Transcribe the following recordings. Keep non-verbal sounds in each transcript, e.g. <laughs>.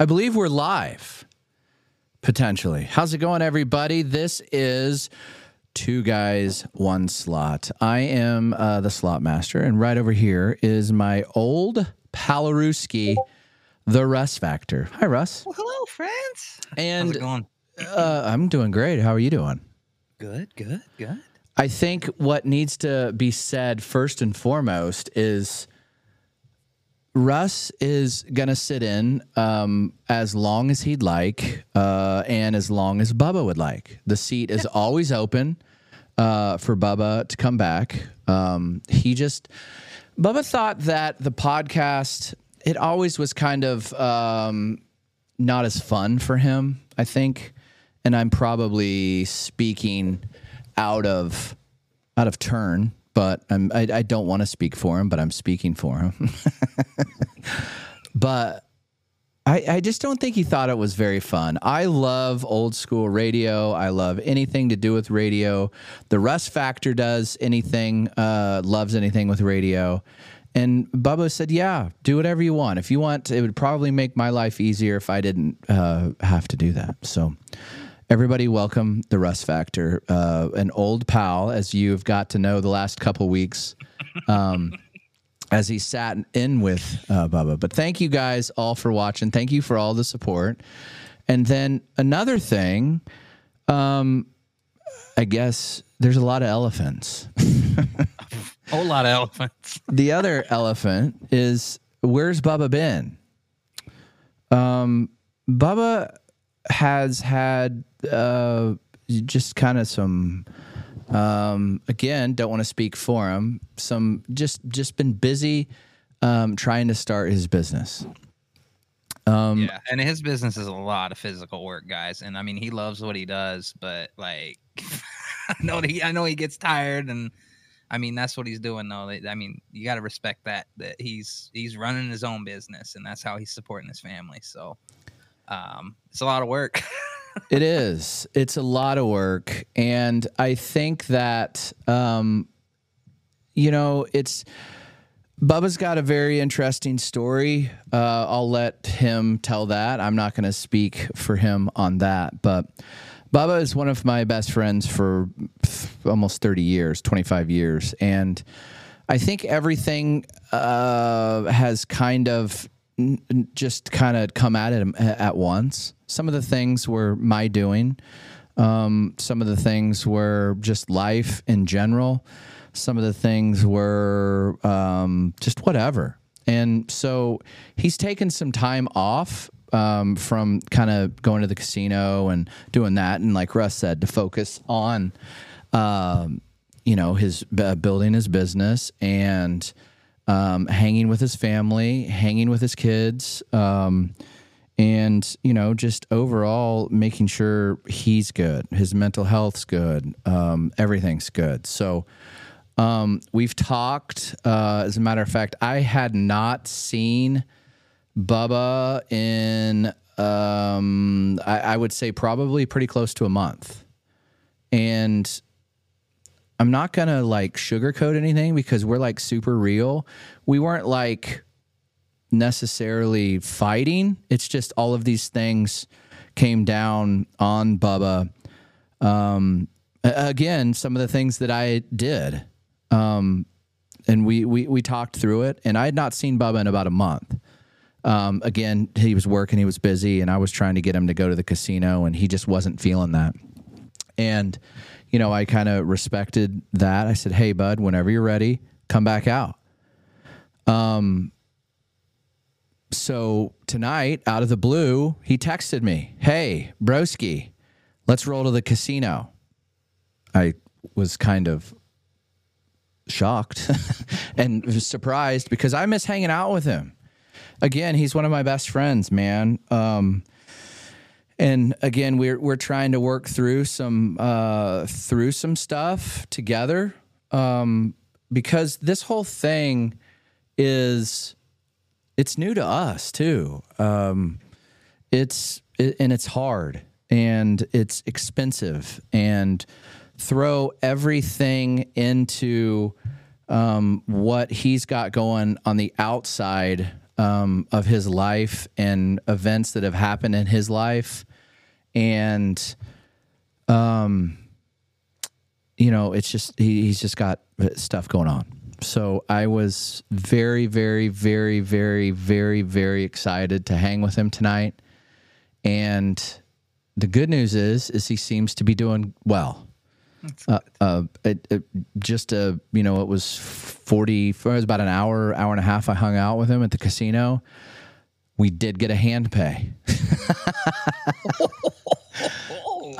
I believe we're live, potentially. How's it going, everybody? This is Two Guys, One Slot. I am uh, the slot master, and right over here is my old Palaruski, the Russ Factor. Hi, Russ. Well, hello, friends. How's And it going? uh, I'm doing great. How are you doing? Good, good, good. I think what needs to be said first and foremost is Russ is going to sit in um, as long as he'd like uh, and as long as Bubba would like. The seat is always open uh, for Bubba to come back. Um, he just, Bubba thought that the podcast, it always was kind of um, not as fun for him, I think. And I'm probably speaking out of out of turn, but I'm, I, I don't want to speak for him, but I'm speaking for him. <laughs> but I, I just don't think he thought it was very fun. I love old school radio. I love anything to do with radio. The Russ Factor does anything, uh, loves anything with radio. And Bubba said, "Yeah, do whatever you want. If you want, it would probably make my life easier if I didn't uh, have to do that." So, everybody, welcome the Russ Factor, uh, an old pal, as you've got to know the last couple weeks, um, <laughs> as he sat in with uh, Bubba. But thank you guys all for watching. Thank you for all the support. And then another thing, um, I guess there's a lot of elephants. <laughs> A whole lot of elephants. <laughs> the other elephant is where's Bubba been? Um, Bubba has had uh, just kind of some. Um, again, don't want to speak for him. Some just just been busy um, trying to start his business. Um, yeah, and his business is a lot of physical work, guys. And I mean, he loves what he does, but like, <laughs> I know he, I know he gets tired, and I mean that's what he's doing. Though, I mean, you got to respect that that he's he's running his own business, and that's how he's supporting his family. So, um, it's a lot of work. <laughs> It is. It's a lot of work, and I think that um, you know it's. Bubba's got a very interesting story. Uh, I'll let him tell that. I'm not going to speak for him on that, but Bubba is one of my best friends for almost 30 years, 25 years, and I think everything uh, has kind of just kind of come at it at once. Some of the things were my doing. Um, some of the things were just life in general. Some of the things were um, just whatever. And so he's taken some time off um, from kind of going to the casino and doing that. And like Russ said, to focus on, um, you know, his uh, building his business and um, hanging with his family, hanging with his kids. Um, and you know just overall making sure he's good his mental health's good um, everything's good so um, we've talked uh, as a matter of fact i had not seen bubba in um, I, I would say probably pretty close to a month and i'm not gonna like sugarcoat anything because we're like super real we weren't like necessarily fighting. It's just all of these things came down on Bubba. Um, again, some of the things that I did, um, and we, we we talked through it. And I had not seen Bubba in about a month. Um, again, he was working, he was busy, and I was trying to get him to go to the casino, and he just wasn't feeling that. And you know, I kind of respected that. I said, "Hey, bud, whenever you're ready, come back out." Um, so tonight, out of the blue, he texted me, Hey, broski, let's roll to the casino. I was kind of shocked <laughs> and surprised because I miss hanging out with him. Again, he's one of my best friends, man. Um, and again, we're we're trying to work through some uh, through some stuff together um, because this whole thing is it's new to us too. Um, it's it, and it's hard and it's expensive and throw everything into um, what he's got going on the outside um, of his life and events that have happened in his life, and um, you know, it's just he, he's just got stuff going on. So I was very, very, very, very, very, very excited to hang with him tonight. And the good news is, is he seems to be doing well. Uh, uh, it, it, just a you know, it was forty. It was about an hour, hour and a half. I hung out with him at the casino. We did get a hand pay. <laughs>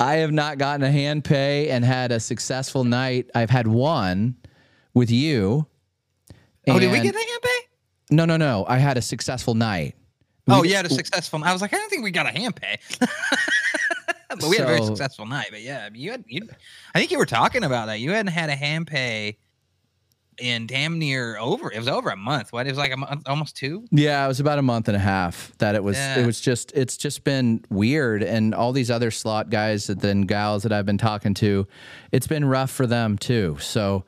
I have not gotten a hand pay and had a successful night. I've had one with you. Oh, did we get a hand pay? No, no, no. I had a successful night. Oh, We- you had a successful. I was like, I don't think we got a hand pay. <laughs> but we had a very successful night. But yeah, you had. You, I think you were talking about that. You hadn't had a hand pay in damn near over. It was over a month. What? It was like a month, almost two. Yeah, it was about a month and a half that it was. Yeah. It was just. It's just been weird, and all these other slot guys that then gals that I've been talking to, it's been rough for them too. So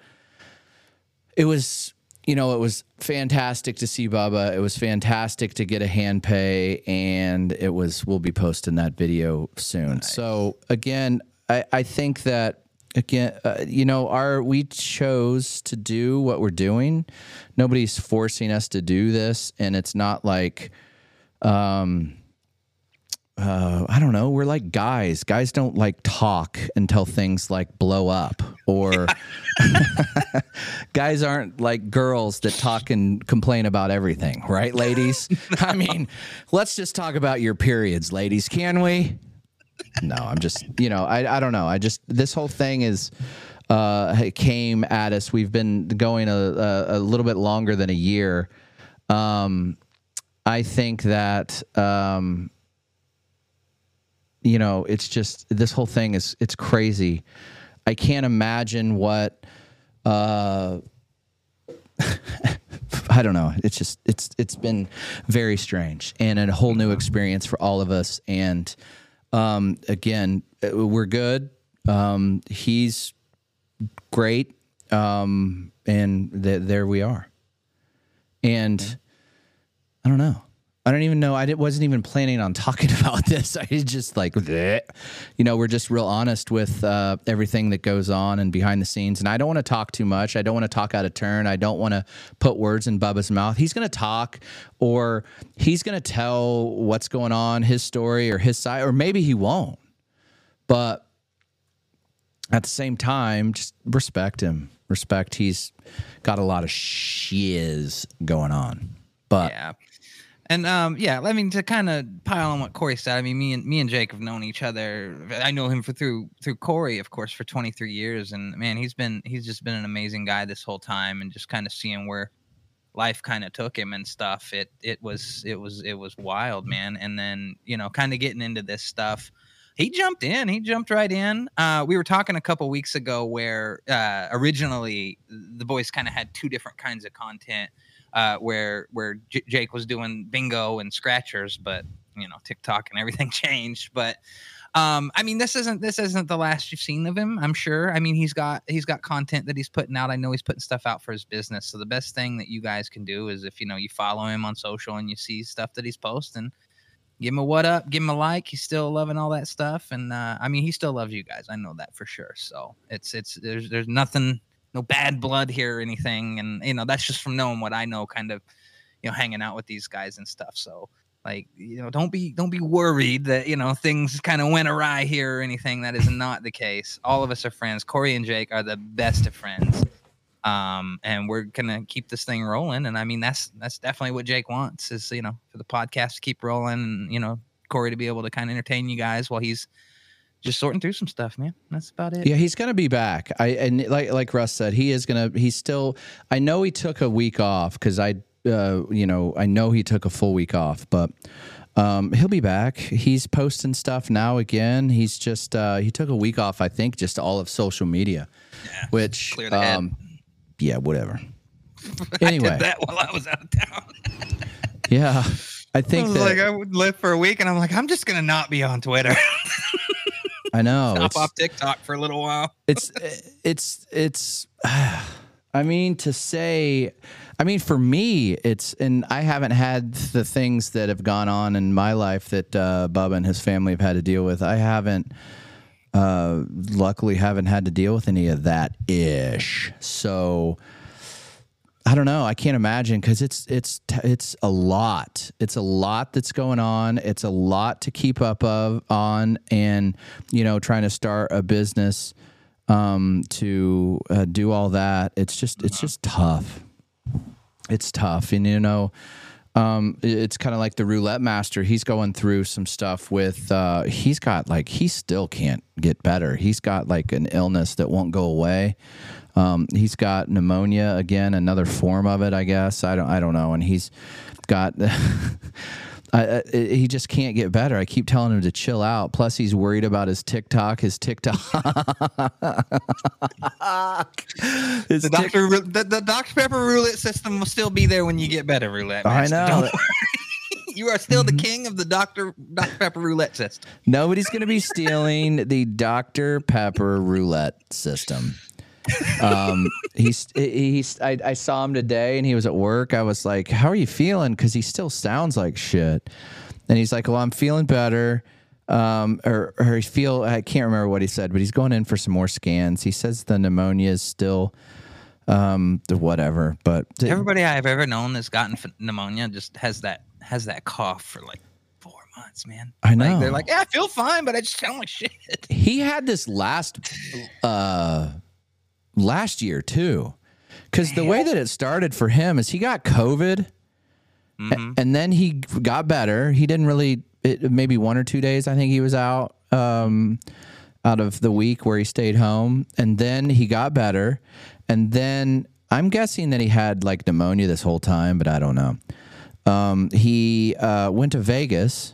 it was. You know, it was fantastic to see Bubba. It was fantastic to get a hand pay, and it was. We'll be posting that video soon. So again, I, I think that again, uh, you know, our we chose to do what we're doing. Nobody's forcing us to do this, and it's not like, um, uh, I don't know. We're like guys. Guys don't like talk until things like blow up, or <laughs> guys aren't like girls that talk and complain about everything, right, ladies? <laughs> I mean, let's just talk about your periods, ladies, can we? No, I'm just, you know, I, I don't know. I just, this whole thing is, uh, came at us. We've been going a, a, a little bit longer than a year. Um, I think that, um, you know, it's just, this whole thing is, it's crazy. I can't imagine what, uh, <laughs> I don't know. It's just it's it's been very strange and a whole new experience for all of us. And um, again, uh, we're good. Um, he's great, um, and th- there we are. And I don't know. I don't even know. I wasn't even planning on talking <laughs> about this. I just like, "Bleh." you know, we're just real honest with uh, everything that goes on and behind the scenes. And I don't want to talk too much. I don't want to talk out of turn. I don't want to put words in Bubba's mouth. He's going to talk or he's going to tell what's going on, his story or his side, or maybe he won't. But at the same time, just respect him. Respect he's got a lot of shiz going on. But Yeah. And um, yeah, I mean to kind of pile on what Corey said. I mean, me and me and Jake have known each other. I know him for through through Corey, of course, for 23 years, and man, he's been he's just been an amazing guy this whole time, and just kind of seeing where life kind of took him and stuff. It it was it was it was wild, man. And then you know, kind of getting into this stuff. He jumped in. He jumped right in. Uh, we were talking a couple weeks ago where uh, originally the boys kind of had two different kinds of content uh, where where J- Jake was doing bingo and scratchers, but you know TikTok and everything <laughs> changed. But um, I mean, this isn't this isn't the last you've seen of him. I'm sure. I mean, he's got he's got content that he's putting out. I know he's putting stuff out for his business. So the best thing that you guys can do is if you know you follow him on social and you see stuff that he's posting. Give him a what up, give him a like. He's still loving all that stuff, and uh, I mean, he still loves you guys. I know that for sure. So it's it's there's there's nothing no bad blood here or anything and you know that's just from knowing what i know kind of you know hanging out with these guys and stuff. So like you know don't be don't be worried that you know things kind of went awry here or anything. That is not the case. All of us are friends. Corey and jake are the best of friends. Um and we're gonna keep this thing rolling. And i mean that's that's definitely what jake wants is you know for the podcast to keep rolling and you know corey to be able to kind of entertain you guys while he's just sorting through some stuff man that's about it Yeah, he's gonna be back. I and like like Russ said, he is gonna. He's still. I know he took a week off because I, uh, you know, I know he took a full week off, but um, he'll be back. He's posting stuff now again. He's just uh, he took a week off. I think just all of social media, which clear the head. um, yeah, whatever. <laughs> I Anyway, did that while I was out of town. yeah, I I think was that like, I would live for a week, and I'm like, I'm just gonna not be on Twitter. <laughs> I know Stop off TikTok for a little while. <laughs> it's it's it's <sighs> I mean, to say, I mean, for me, it's, and I haven't had the things that have gone on in my life that uh, Bubba and his family have had to deal with. I haven't, uh, luckily, haven't had to deal with any of that ish. So, I don't know. I can't imagine because it's it's it's a lot. It's a lot that's going on. It's a lot to keep up of on, and you know, trying to start a business um, to uh, do all that. It's just it's just tough. It's tough, and you know, um, it's kind of like the roulette master. He's going through some stuff with. Uh, he's got like he still can't get better. He's got like an illness that won't go away. Um, he's got pneumonia again, another form of it, I guess. I don't, I don't know. And he's got, <laughs> I, I, he just can't get better. I keep telling him to chill out. Plus, he's worried about his TikTok. His TikTok. <laughs> his the Dr. the, the Dr. Pepper roulette system will still be there when you get better, roulette. Master. I know. <laughs> you are still the king of the Dr. Dr. Pepper roulette system. Nobody's going to be stealing the Dr. Pepper roulette system um, he's he's I, I saw him today and he was at work. I was like, "How are you feeling?" Because he still sounds like shit. And he's like, "Well, I'm feeling better." Um, or or he feel I can't remember what he said, but he's going in for some more scans. He says the pneumonia is still um the whatever. But everybody I've ever known that's gotten pneumonia just has that has that cough for like four months, man. I know. Like, they're like, yeah, I feel fine, but I just sound like shit. He had this last uh last year too. Because the way that it started for him is he got COVID mm-hmm. and then he got better. He didn't really, it, maybe one or two days, I think he was out um, out of the week where he stayed home. And then he got better. And then I'm guessing that he had like pneumonia this whole time, but I don't know. Um, he uh, went to Vegas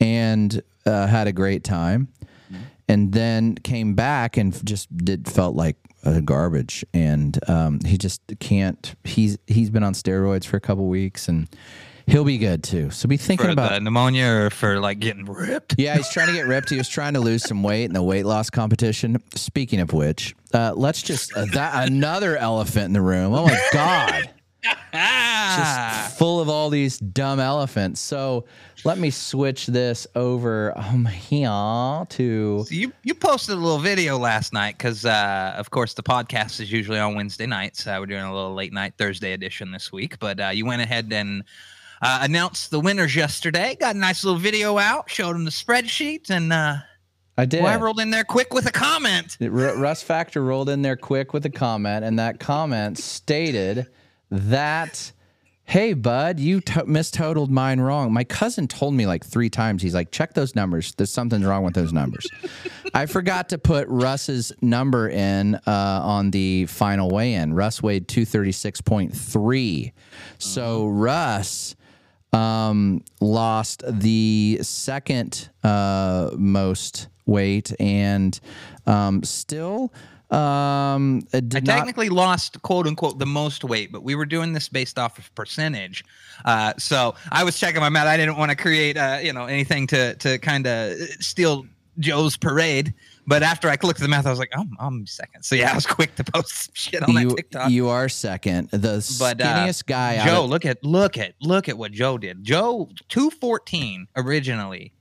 and uh, had a great time mm-hmm. and then came back and just did felt like uh, garbage, and um, he just can't. He's he's been on steroids for a couple weeks, and he'll be good too. So be thinking for about pneumonia or for like getting ripped. Yeah, he's trying to get ripped. He was trying to lose some weight in the weight loss competition. Speaking of which, uh, let's just uh, that another elephant in the room. Oh my god just <laughs> full of all these dumb elephants. So let me switch this over um, here to. So you you posted a little video last night because, uh, of course, the podcast is usually on Wednesday nights. Uh, we're doing a little late night Thursday edition this week, but uh, you went ahead and. Uh, announced the winners yesterday. Got a nice little video out. Showed them the spreadsheet, and uh, I did. Well, I rolled in there quick with a comment. Russ Factor rolled in there quick with a comment, and that comment stated that hey bud you t- mistotaled mine wrong. My cousin told me like three times. He's like check those numbers. There's something wrong with those numbers. <laughs> I forgot to put russ's number in uh, on the final weigh-in. Russ weighed 236.3 so russ um, lost the second uh, most weight and um, still um, I technically not... lost quote unquote the most weight, but we were doing this based off of percentage. Uh, so I was checking my math. I didn't want to create, uh, you know, anything to to kind of steal Joe's parade. But after I clicked at the math, I was like, oh, I'm second. So yeah, I was quick to post shit on you, that TikTok. You are second. The but, uh, skinniest uh, guy. Joe, of- look at look at look at what Joe did. Joe, two fourteen originally.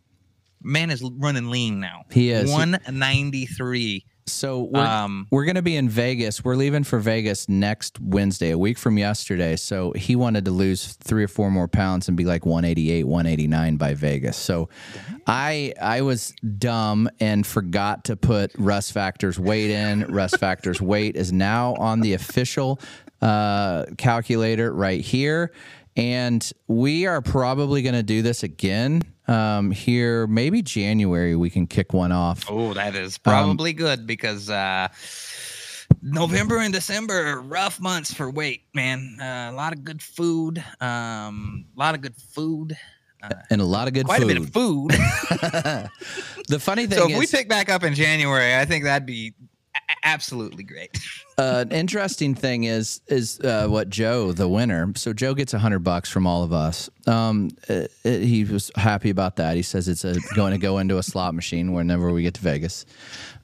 Man is running lean now. He is one ninety three so we're, um, we're going to be in Vegas. We're leaving for Vegas next Wednesday, a week from yesterday. So he wanted to lose three or four more pounds and be like 188, 189 by Vegas. So I I was dumb and forgot to put Russ Factor's weight in. Russ Factor's <laughs> weight is now on the official uh, calculator right here. And we are probably going to do this again um, here. Maybe January we can kick one off. Oh, that is probably um, good because uh, November and December are rough months for weight, man. Uh, a lot of good food. Um, a lot of good food. Uh, and a lot of good quite food. a bit of food. <laughs> the funny thing so if is, we pick back up in January, I think that'd be absolutely great. <laughs> uh, an interesting thing is is uh, what Joe, the winner. So Joe gets a hundred bucks from all of us. Um, it, uh, it, he was happy about that. He says it's a, going to go into a slot machine whenever we get to Vegas.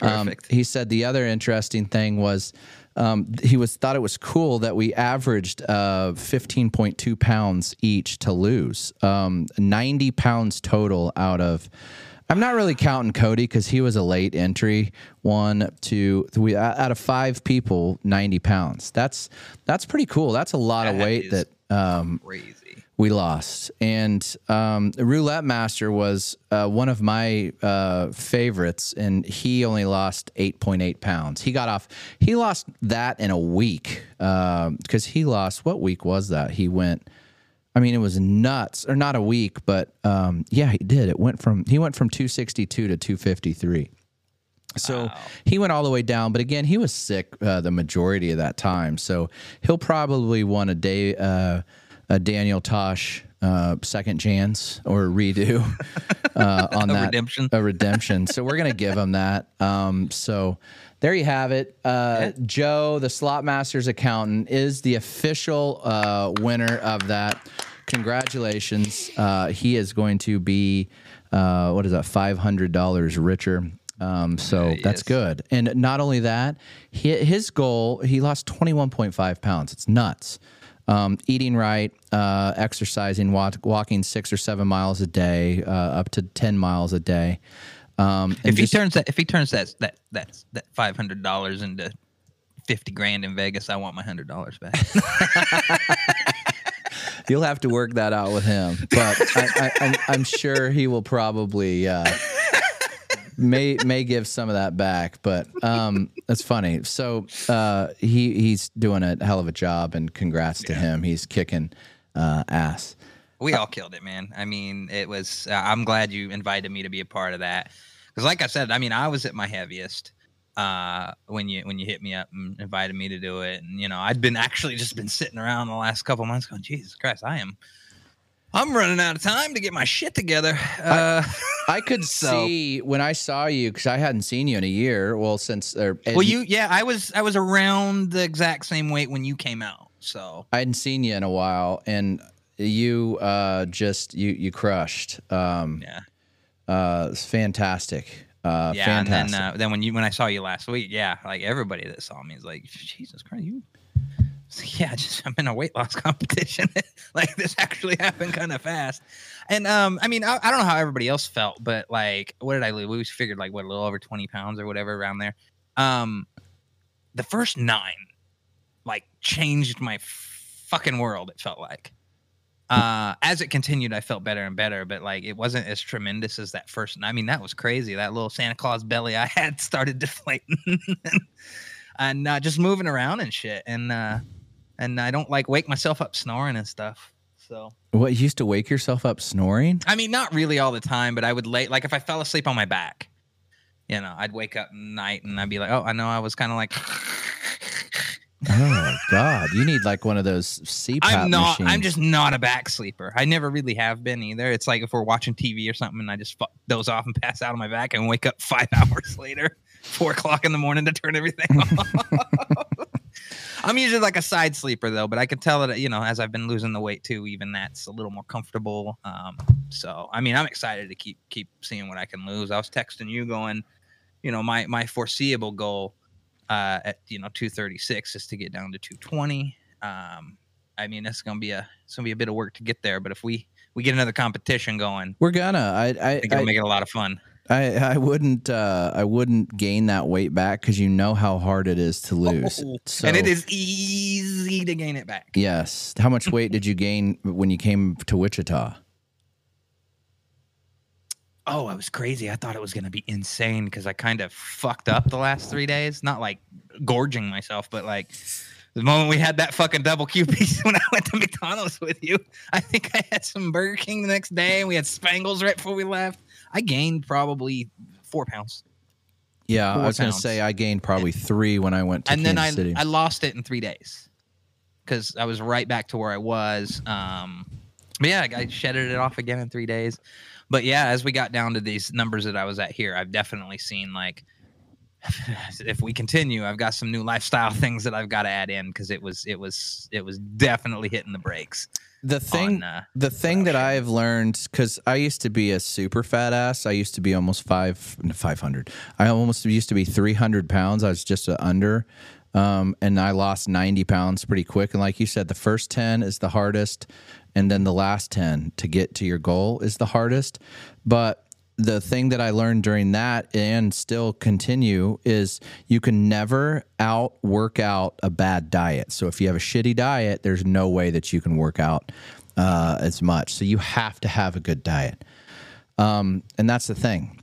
Um, Perfect. He said the other interesting thing was um, he was thought it was cool that we averaged uh, 15.2 pounds each to lose, um, 90 pounds total out of. I'm not really counting Cody because he was a late entry. One, two, three. Out of five people, 90 pounds. That's that's pretty cool. That's a lot of weight that um, Crazy. we lost. And um, Roulette Master was uh, one of my uh, favorites, and he only lost 8.8 pounds. He got off, he lost that in a week because he lost, what week was that? He went, I mean, it was nuts, or not a week, but um, yeah, he did. It went from, he went from 262 to 253. So he went all the way down, but again, he was sick uh, the majority of that time. So he'll probably want a day, uh, a Daniel Tosh uh, second chance or redo <laughs> uh, on A that redemption. a redemption. so we're gonna give him that. Um, so there you have it. Uh, Joe, the Slot Masters accountant, is the official uh, winner of that. Congratulations. Uh, he is going to be uh, what is that? Five hundred dollars richer. Um, so that's good. And not only that, he, his goal, he lost 21.5 pounds. It's nuts. Um, eating right, uh, exercising, walk, walking six or seven miles a day, uh, up to 10 miles a day. Um, If he turns that, if he turns that that that that five hundred dollars into fifty grand in Vegas, I want my hundred dollars back. <laughs> You'll have to work that out with him, but I, I, I'm, I'm sure he will probably uh, may may give some of that back. But um, that's funny. So uh, he he's doing a hell of a job, and congrats to him. He's kicking uh, ass. we all killed it, man. I mean, it was. Uh, I'm glad you invited me to be a part of that because, like I said, I mean, I was at my heaviest uh, when you when you hit me up and invited me to do it, and you know, I'd been actually just been sitting around the last couple months going, Jesus Christ, I am. I'm running out of time to get my shit together. Uh, I could <laughs> So- see when I saw you because I hadn't seen you in a year. Well, since or, well, you, yeah, I was I was around the exact same weight when you came out. So I hadn't seen you in a while, and you uh, just you you crushed. Um, yeah, uh, it's fantastic. Uh, yeah, fantastic. and then uh, then when you when I saw you last week, yeah, like everybody that saw me is like, Jesus Christ, you. Like, <laughs> yeah, just I'm in a weight loss <laughs> competition. <laughs> like this actually happened kind of fast, and um, I mean, I, I don't know how everybody else felt, but like, what did I lose? We figured like what a little over twenty pounds or whatever around there. Um, the first nine, like, changed my fucking world. It felt like. Uh, as it continued, I felt better and better, but like it wasn't as tremendous as that first. I mean, that was crazy. That little Santa Claus belly I <laughs> had started deflating, and uh, just moving around and shit. And uh, and I don't like wake myself up snoring and stuff. So what you used to wake yourself up snoring? I mean, not really all the time, but I would lay like if I fell asleep on my back, you know, I'd wake up night and I'd be like, oh, I know I was kind of like. Oh God, you need like one of those CPAP I'm not. machines. I'm just not a back sleeper. I never really have been either. It's like if we're watching TV or something, and I just fuck doze off and pass out on my back, and wake up <laughs> five hours later, four o'clock in the morning to turn everything <laughs> off. I'm usually like a side sleeper though, but I can tell that you know as I've been losing the weight too, even that's a little more comfortable. Um, so I mean, I'm excited to keep keep seeing what I can lose. I was texting you going, you know, my my foreseeable goal uh, at you know 236 is to get down to 220. Um, I mean, it's gonna be a it's gonna be a bit of work to get there, but if we we get another competition going, We're gonna. I I I think it'll I, make it a lot of fun. I, I wouldn't. Uh, I wouldn't gain that weight back because you know how hard it is to lose. Oh, So, and it is easy to gain it back. Yes. How much weight did you gain when you came to Wichita? Oh, I was crazy. I thought it was gonna be insane because I kind of fucked up the last three days. Not like gorging myself, but like the moment we had that fucking double Q piece <laughs> when I went to McDonald's with you. I think I had some Burger King the next day, and we had Spangles right before we left. I gained probably four pounds. Yeah, I was going to say I gained probably three when I went to and Kansas then I City. I lost it in three days because I was right back to where I was. Um, but yeah, I shedded it off again in three days. But yeah, as we got down to these numbers that I was at here, I've definitely seen like <sighs> if we continue, I've got some new lifestyle <laughs> things that I've got to add in because it was it was it was definitely hitting the brakes. the thing, on, uh, the thing that I've learned because I used to be a super fat ass. I used to be almost five five hundred. I almost used to be three hundred pounds. I was just under. Um, and I lost 90 pounds pretty quick. And like you said, the first 10 is the hardest. And then the last 10 to get to your goal is the hardest. But the thing that I learned during that and still continue is you can never out work out a bad diet. So if you have a shitty diet, there's no way that you can work out uh, as much. So you have to have a good diet. Um, and that's the thing.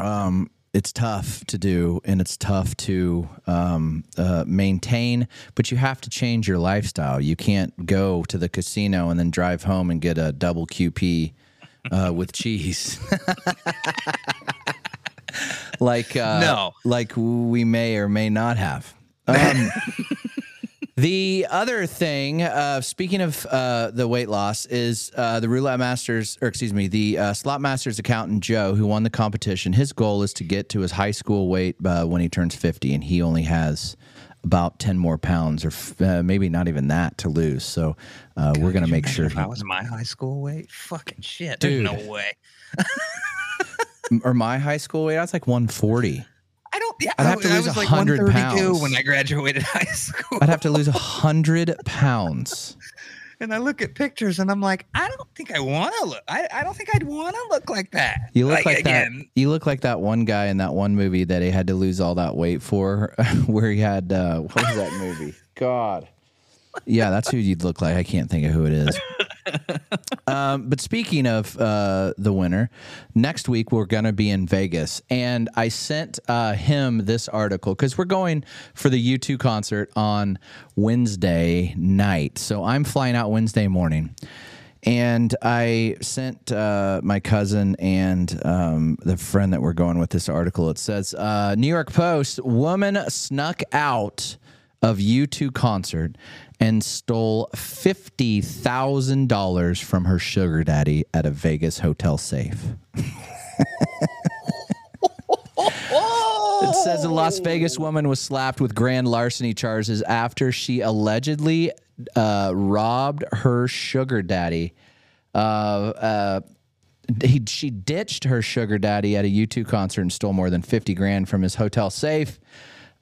Um, it's tough to do and it's tough to um, uh, maintain, but you have to change your lifestyle. You can't go to the casino and then drive home and get a double QP uh, with cheese. <laughs> like uh, No. like we may or may not have. Um, <laughs> the other thing, uh, speaking of uh, the weight loss, is uh, the roulette masters, or excuse me, the uh, slot masters accountant Joe, who won the competition. His goal is to get to his high school weight uh, when he turns fifty, and he only has about ten more pounds, or f- uh, maybe not even that, to lose. So uh, we're gonna make sure. If I was my high school weight, fucking shit. Dude. There's no way. <laughs> or my high school weight, I was like one forty. I don't. Yeah, I'd have to I, I lose was like 100 132 pounds. when I graduated <laughs> high school. I'd have to lose hundred pounds. and I look at pictures and I'm like, I don't think I want to look. I, I don't think I'd want to look like that. You look like, again. that. You look like that one guy in that one movie that he had to lose all that weight for, <laughs> where he had uh, what was that movie? God. Yeah, that's who you'd look like. I can't think of who it is. <laughs> <laughs> um, but speaking of uh, the winner, next week we're going to be in Vegas, and I sent uh, him this article because we're going for the U2 concert on Wednesday night. So I'm flying out Wednesday morning. And I sent uh, my cousin and um, the friend that we're going with this article. It says uh, New York Post woman snuck out of U2 concert and stole $50,000 from her sugar daddy at a Vegas hotel safe. It says a Las Vegas woman was slapped with grand larceny charges after she allegedly uh, robbed her sugar daddy. Uh, uh, he, she ditched her sugar daddy at a U2 concert and stole more than 50 grand from his hotel safe.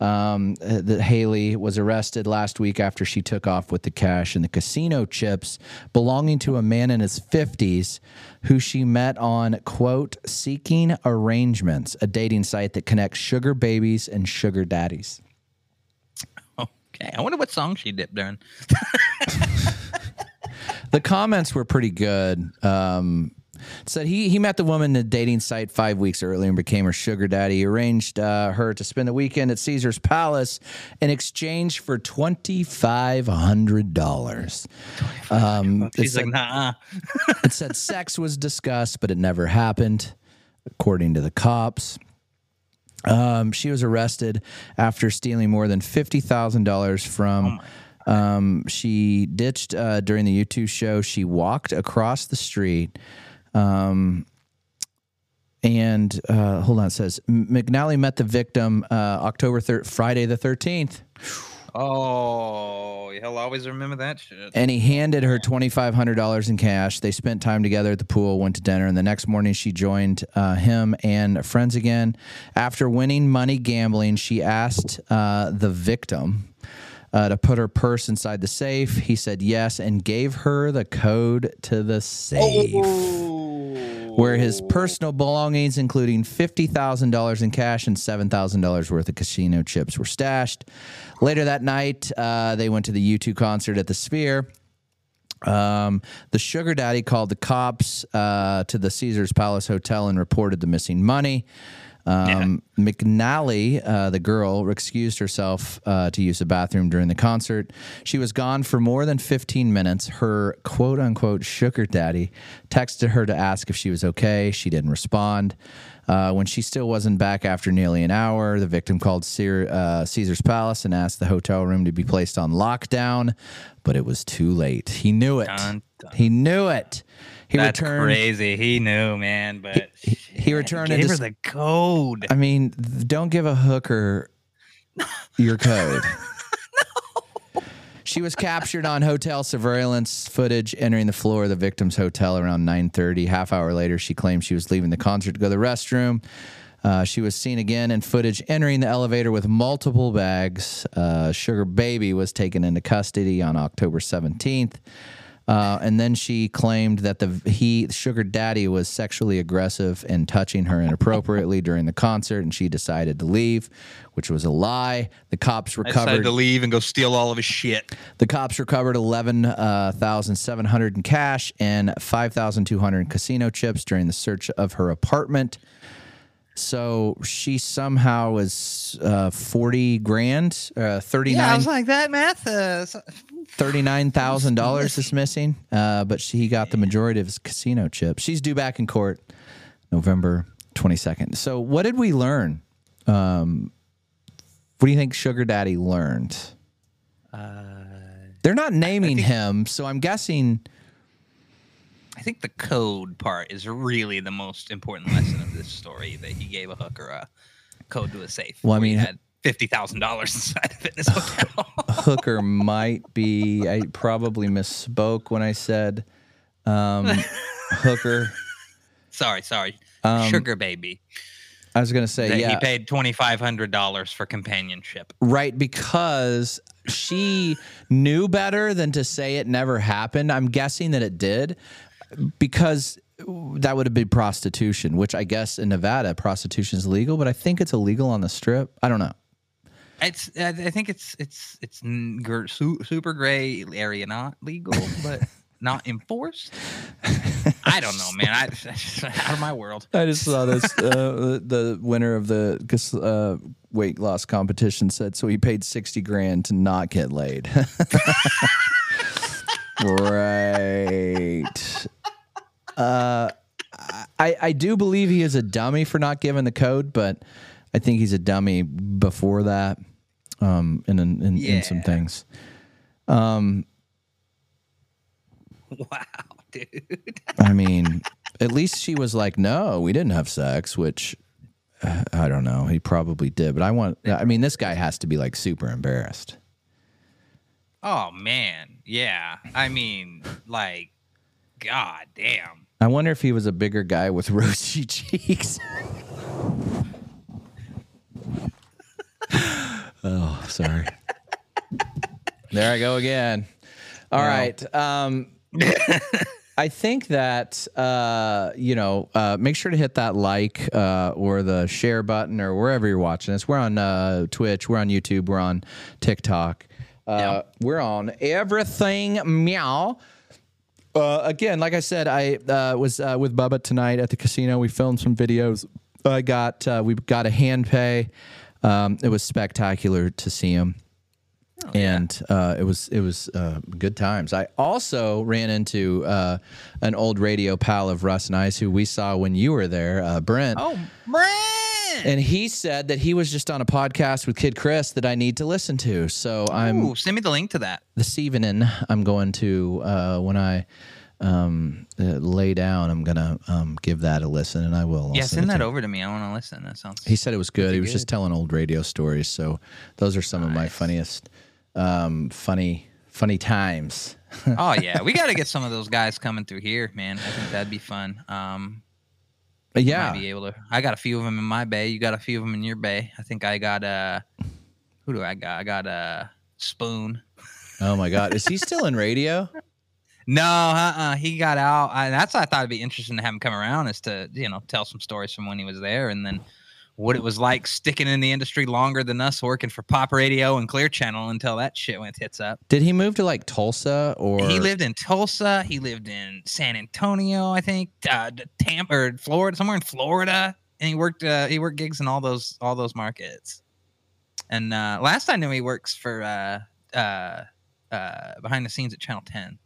Um, uh, the Haley was arrested last week after she took off with the cash and the casino chips belonging to a man in his 50s who she met on, quote, Seeking Arrangements, a dating site that connects sugar babies and sugar daddies. Okay, I wonder what song she dipped during. <laughs> The comments were pretty good. Um, said he he met the woman in the dating site five weeks earlier and became her sugar daddy. He arranged uh, her to spend the weekend at Caesar's Palace in exchange for twenty five hundred dollars. Um, She's like, nah. <laughs> it said sex was discussed, but it never happened, according to the cops. Um, she was arrested after stealing more than fifty thousand dollars from. um, she ditched uh, during the U2 show. She walked across the street. Um, and uh, hold on, it says McNally met the victim uh, October thir- Friday the thirteenth. Oh, he'll always remember that shit. and he handed her twenty five hundred dollars in cash. They spent time together at the pool, went to dinner, and the next morning she joined uh, him and friends again. After winning money gambling, she asked uh, the victim. Uh, to put her purse inside the safe, he said yes and gave her the code to the safe, where his personal belongings, including fifty thousand dollars in cash and seven thousand dollars worth of casino chips, were stashed. Later that night, uh, they went to the U2 concert at the Sphere. Um, the sugar daddy called the cops uh, to the Caesars Palace Hotel and reported the missing money. Um, McNally, uh, the girl, excused herself uh, to use the bathroom during the concert. She was gone for more than 15 minutes. Her quote unquote sugar daddy texted her to ask if she was okay. She didn't respond. Uh, when she still wasn't back after nearly an hour, the victim called Caesar, uh, Caesar's Palace and asked the hotel room to be placed on lockdown, but it was too late. He knew it. Dun, dun. He knew it. He That's returned. crazy. He knew, man. But He, he returned and gave her the code. I mean, don't give a hooker <laughs> your code. She was captured on hotel surveillance footage entering the floor of the victim's hotel around 9:30. Half hour later, she claimed she was leaving the concert to go to the restroom. Uh, she was seen again in footage entering the elevator with multiple bags. Uh, Sugar Baby was taken into custody on October 17th. Uh, and then she claimed that the he sugar daddy was sexually aggressive and touching her inappropriately <laughs> during the concert, and she decided to leave, which was a lie. The cops I decided recovered. to leave and go steal all of his shit. The cops recovered eleven thousand seven hundred in cash and five thousand two hundred in casino chips during the search of her apartment. So she somehow was uh, forty grand, uh, thirty Yeah, I was like that math. Uh, <laughs> so- thirty-nine thousand dollars is missing, uh, but she got the majority of his casino chips. She's due back in court November twenty-second. So, what did we learn? Um, what do you think Sugar Daddy learned? They're not naming him, so I'm guessing. I think the code part is really the most important lesson of this story. That he gave a hooker a code to a safe. Well, I mean- had fifty thousand dollars inside <laughs> a fitness hotel. Hooker might be. I probably misspoke when I said um, <laughs> hooker. sorry, sorry, Um, sugar baby. I was gonna say That yeah. he paid twenty five hundred dollars for companionship. Right, because she knew better than to say it never happened. I'm guessing that it did because that would have been prostitution, which I guess in Nevada, prostitution is legal, but I think it's illegal on the strip. I don't know. It's. I I think it's. It's. It's n- gr- su- super gray area, not legal, but <laughs> not enforced. <laughs> I don't know, man. I <laughs> out of my world. I just saw this. Uh, the winner of the uh, weight loss competition said so he paid 60 grand to not get laid. right. Uh, I, I do believe he is a dummy for not giving the code, but I think he's a dummy before that um, in, in, in, in some Yeah. things. <laughs> Wow, dude. <laughs> I mean, at least she was like, no, we didn't have sex, which uh, I don't know. He probably did. But I want, I mean, this guy has to be like super embarrassed. Oh man, yeah. I mean, like, god damn. I wonder if he was a bigger guy with <laughs> rosy cheeks. oh, sorry. there I go again. All right. Um, I think that uh, you know, uh, make sure to hit that like uh, or the share button or wherever you're watching us. We're on uh, Twitch, we're on YouTube, we're on TikTok, uh, we're on everything. Meow. Uh, again, like I said, I uh, was uh, with Bubba tonight at the casino. We filmed some videos. I got uh, we got a hand pay. Um, it was spectacular to see him, and uh, it was it was uh, good times. I also ran into uh, an old radio pal of Russ and I's who we saw when you were there, uh, Brent. Oh, Brent. And he said that he was just on a podcast with Kid Chris that I need to listen to. So I'm Ooh, send me the link to that. this evening i'm going to uh, when i um, uh, lay down i'm gonna um, give that a listen and i will Yeah, send it that to- over to me. I want to listen. That sounds. he said it was good he was good. just telling old radio stories so those are some of my funniest um, funny funny times oh yeah, we got to <laughs> get some of those guys coming through here, man. I think that'd be fun. Um, yeah be able to. I got a few of them in my bay. You got a few of them in your bay. I think I got uh Who do I got? I got a spoon. <laughs> oh my god is he still in radio No, uh-uh. he got out. I, that's what I thought it'd be interesting to have him come around is to you know tell some stories from when he was there and then what it was like sticking in the industry longer than us working for pop radio and clear channel until that shit went tits up. Did he move to like tulsa or he lived in tulsa. He lived in san antonio i think uh tampa or florida somewhere in florida. And he worked uh he worked gigs in all those all those markets. And uh last i knew he works for uh uh uh behind the scenes at channel 10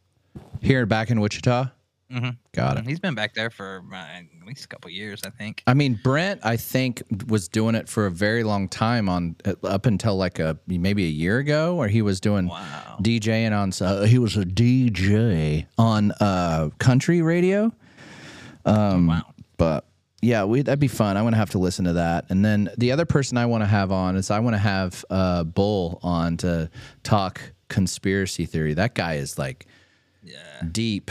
here back in wichita Mhm. got it He's been back there for uh, at least a couple years, I think. I mean, Brent, I think was doing it for a very long time on up until like a maybe a year ago, where he was doing Wow. DJing on. Uh, he was a DJ on uh, country radio. Um, wow. But yeah, we, that'd be fun. I'm gonna have to listen to that. And then the other person I want to have on is I want to have uh, Bull on to talk conspiracy theory. That guy is like Yeah. deep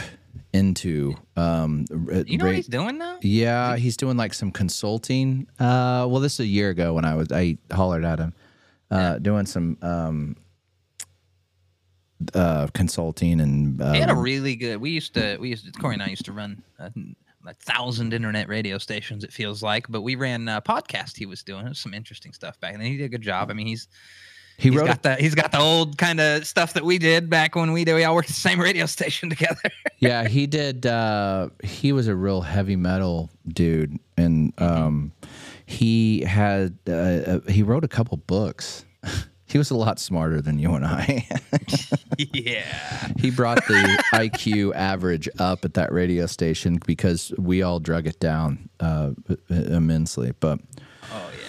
into um You know ra- what he's doing now? yeah he's doing like some consulting uh well this is a year ago when i was i hollered at him uh doing some um uh consulting and He had a um, really good. We used to. We used to. Corey and I used to run a, a thousand internet radio stations. It feels like, but we ran a podcast. He was doing it was some interesting stuff back, and he did a good job. I mean, he's he he's wrote a got the he's got the old kind of stuff that we did back when we did. We all worked at the same radio <laughs> station together. <laughs> yeah, he did. Uh, he was a real heavy metal dude, and um, he had uh, uh, he wrote a couple books. <laughs> he was a lot smarter than you and I. yeah. he brought the IQ average up at that radio station because we all drug it down uh, immensely. But Oh yeah.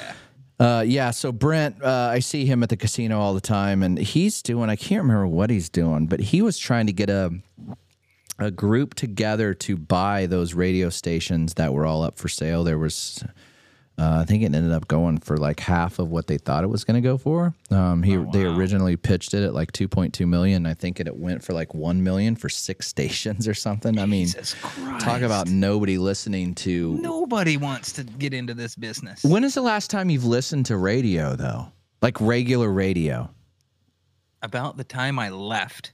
Uh, yeah, so Brent, uh, I see him at the casino all the time, and he's doing. I can't remember what he's doing, but he was trying to get a a group together to buy those radio stations that were all up for sale. There was, uh, I think it ended up going for like half of what they thought it was going to go for. Um, he they originally pitched it at like two point two million. I think it, it went for like one million for six <laughs> stations or something. I mean, talk about nobody listening to. nobody wants to get into this business. When is the last time you've listened to radio though? Like regular radio? About the time I left,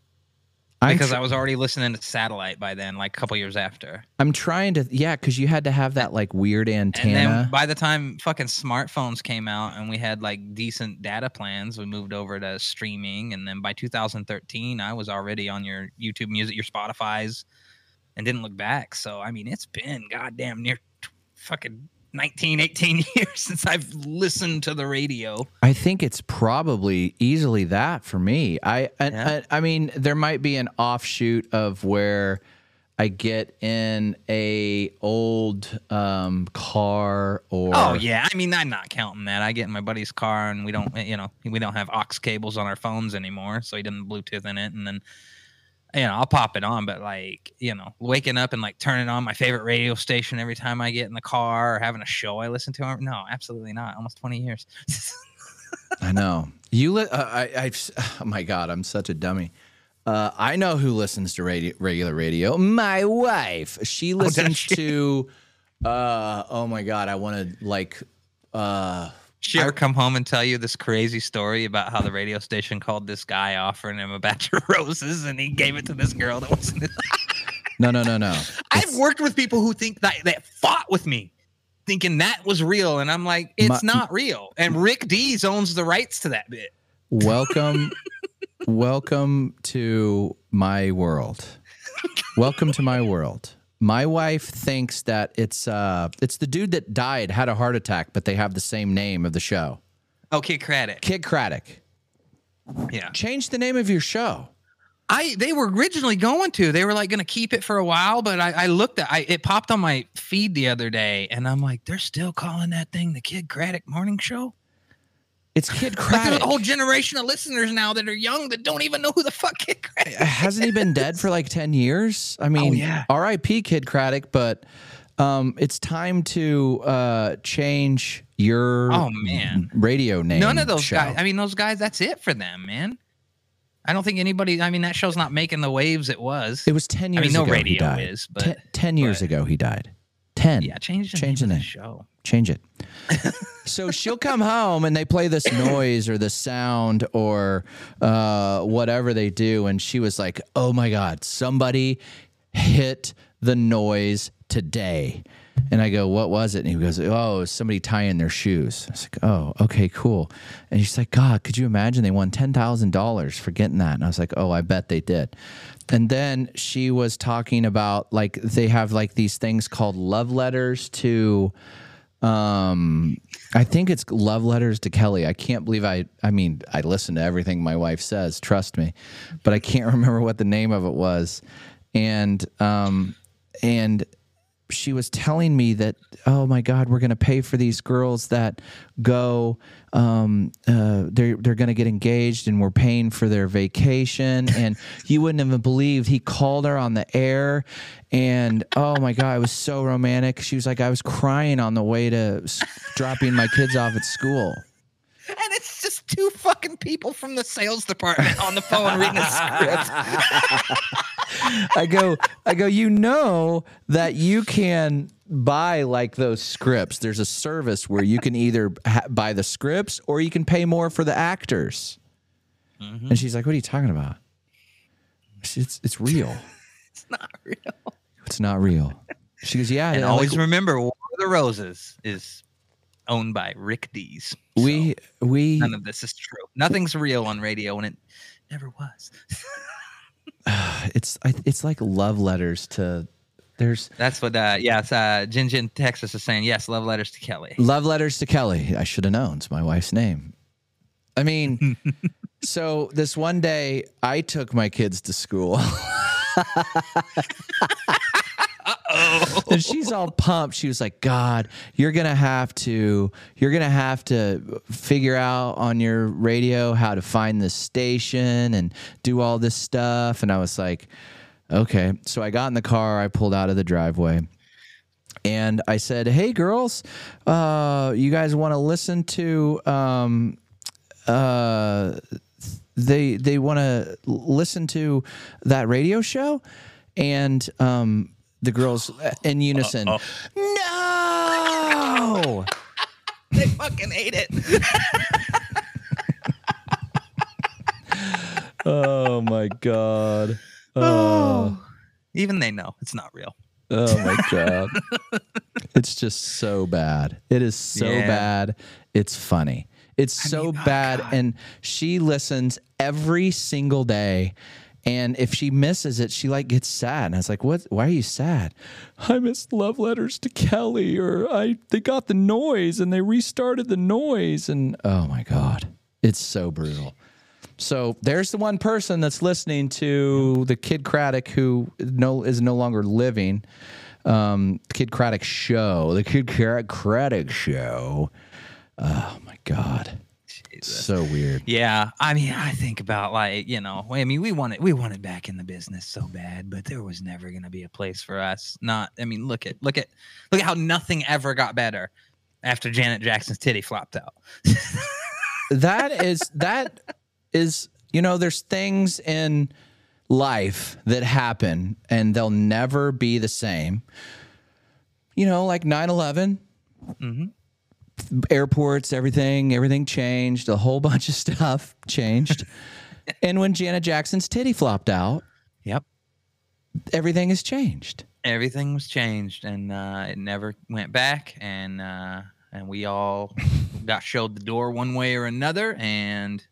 because tr- I was already listening to satellite by then, like a couple years after. I'm trying to yeah, because you had to have that like weird And antenna. then by the time fucking smartphones came out and we had like decent data plans, we moved over to streaming. And then by 2013, I was already on your YouTube Music, your Spotify's, and didn't look back. So I mean, it's been goddamn near t- fucking 19, 18 <laughs> years since I've listened to the radio. I think it's probably easily that for me. I I, Yeah. I I mean, there might be an offshoot of where I get in a old um, car or Oh yeah, I mean, I'm not counting that. I get in my buddy's car and we don't, you know, we don't have aux cables on our phones anymore, so he doesn't Bluetooth in it. And then, you know, I'll pop it on, but like, you know, waking up and like turning on my favorite radio station every time I get in the car or having a show I listen to, no, absolutely not. Almost 20 years. <laughs> I know you. Li- uh, I I've, oh my god, I'm such a dummy. Uh, I know who listens to radio, regular radio. My wife. She does listens she? to. Uh, oh my god, I want to like. Uh, She ever come home and tell you this crazy story about how the radio station called this guy offering him a batch of <laughs> roses and he gave it to this girl that wasn't his no, no, no, no. <laughs> I've worked with people who think that that fought with me, thinking that was real, and I'm like, it's My- not real. And Rick Dees owns the rights to that bit. welcome <laughs> welcome to my world welcome to my world my wife thinks that it's uh it's the dude that died had a heart attack but they have the same name of the show Okay, Kraddick. Kidd Kraddick Yeah, change the name of your show I they were originally going to. They were like going to keep it for a while, but I, I looked at I it popped on my feed the other day, and I'm like, they're still calling that thing the Kidd Kraddick Morning Show. It's kid Like there's a whole generation of listeners now that are young that don't even know who the fuck Kidd Kraddick. is. hasn't he been dead for like 10 years i mean yeah. rip Kidd Kraddick but um it's time to uh change your Oh, man. radio name None of those show. guys. I mean, those guys. That's it for them, man. I don't think anybody. I mean, that show's not making the waves it was. It was 10 years. I mean, no ago he radio died. is, but- Ten- 10 years but- ago he died. 10. yeah, change the Change name the of name. show. Change it. <laughs> so she'll come home and they play this noise or the sound or uh, whatever they do. And she was like, oh my God, somebody hit the noise today. And I go, what was it? And he goes, oh, somebody tying their shoes. I was like, oh, okay, cool. And she's like, God, could you imagine they won $10,000 for getting that? And I was like, oh, I bet they did. And then she was talking about like they have like these things called love letters to um i think it's love letters to kelly i can't believe i i mean i listen to everything my wife says trust me but i can't <laughs> remember what the name of it was and um and she was telling me that oh my god we're going to pay for these girls that go um, uh, they're they're going to get engaged and we're paying for their vacation. <laughs> And you wouldn't have believed he called her on the air and oh my god it was so romantic. She was like i was crying on the way to s- dropping my kids off at school and it's just two fucking people from the sales department on the phone reading a script. <laughs> I go, I go, you know that you can buy like those scripts. There's a service where you can either ha- buy the scripts or you can pay more for the actors. Mhm. And she's like, what are you talking about? It's, it's real. <laughs> It's not real. It's not real. She goes, yeah. And I'm always like, remember, War of the Roses is owned by Rick Dees. So we, we, none of this is true. Nothing's real on radio, and it never was. <sighs> it's, I- it's like love letters to, there's That's what. Uh, yes, uh, Jin Jin Texas is saying. Yes, love letters to Kelly. Love letters to Kelly. I should have known. It's my wife's name. I mean, <laughs> so this one day I took my kids to school <laughs> Oh, and she's all pumped. She was like, God, you're going to have to, you're going to have to figure out on your radio how to find this station and do all this stuff. And I was like, okay. So I got in the car. I pulled out of the driveway and I said, "Hey, girls, uh, you guys want to listen to? Um, uh, they they want to listen to that radio show?" And um, the girls <laughs> uh, in unison, "No!" <laughs> they fucking hate it. <laughs> oh my god! Oh, Even they know it's not real. oh my god! it's just so bad. It is so Yeah. bad. It's funny. It's so mean, oh, bad, God. and she listens every single day. And if she misses it, she like gets sad. And I was like, "What? Why are you sad?" I missed love letters to Kelly, or I they got the noise and they restarted the noise, and oh my god, it's so brutal. So there's the one person that's listening to the Kidd Kraddick who no is no longer living. Um, Kidd Kraddick show, the Kid Cra- Kraddick show. Oh my god, So weird. Yeah, I mean, I think about like you know, I mean, we wanted we wanted back in the business so bad, but there was never gonna be a place for us. Not, I mean, look at look at look at how nothing ever got better after Janet Jackson's titty flopped out. <laughs> That is that is you know there's things in life that happen and they'll never be the same. You know, like 9/11. Mm-hmm. Airports, everything, everything changed. A whole <laughs> bunch of stuff changed. <laughs> and when Janet Jackson's titty flopped out, Yep, everything has changed. everything was changed, and uh, it never went back, and uh, and we all <laughs> got showed the door one way or another, and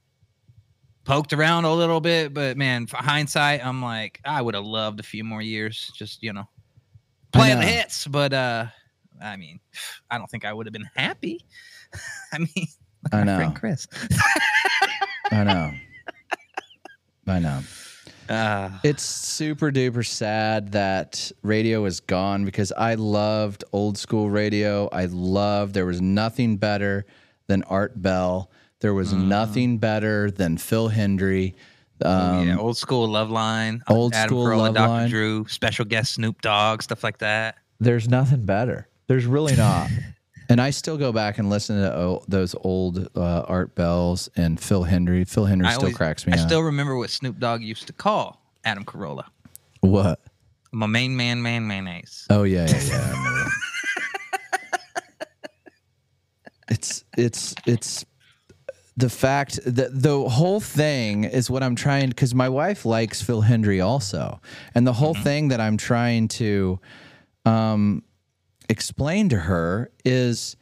poked around a little bit. But man, for hindsight, I'm like, I would have loved a few more years, just you know, playing the hits. But uh, I mean, <sighs> I don't think I would have been happy. <laughs> I mean, I know. Chris. <laughs> I know. I know. Uh, <sighs> It's super duper sad that radio is gone because I loved old school radio. I loved, there was nothing better than Art Bell. There was nothing better than Phil Hendrie. Um, yeah, old school love line, old Adam school Carolla, Love Dr. Line. Drew, special guest Snoop Dogg, stuff like that. There's nothing better. There's really not. <laughs> and I still go back and listen to oh, those old uh, Art Bells and Phil Hendrie. Phil Hendrie I still always- cracks me up. I up. still remember what Snoop Dogg used to call Adam Carolla. what? My main man, man, mayonnaise. Oh yeah, yeah, yeah. I remember that. <laughs> it's it's it's the fact that the whole thing is what I'm trying because my wife likes Phil Hendrie also, and the whole thing that I'm trying to um, explain to her is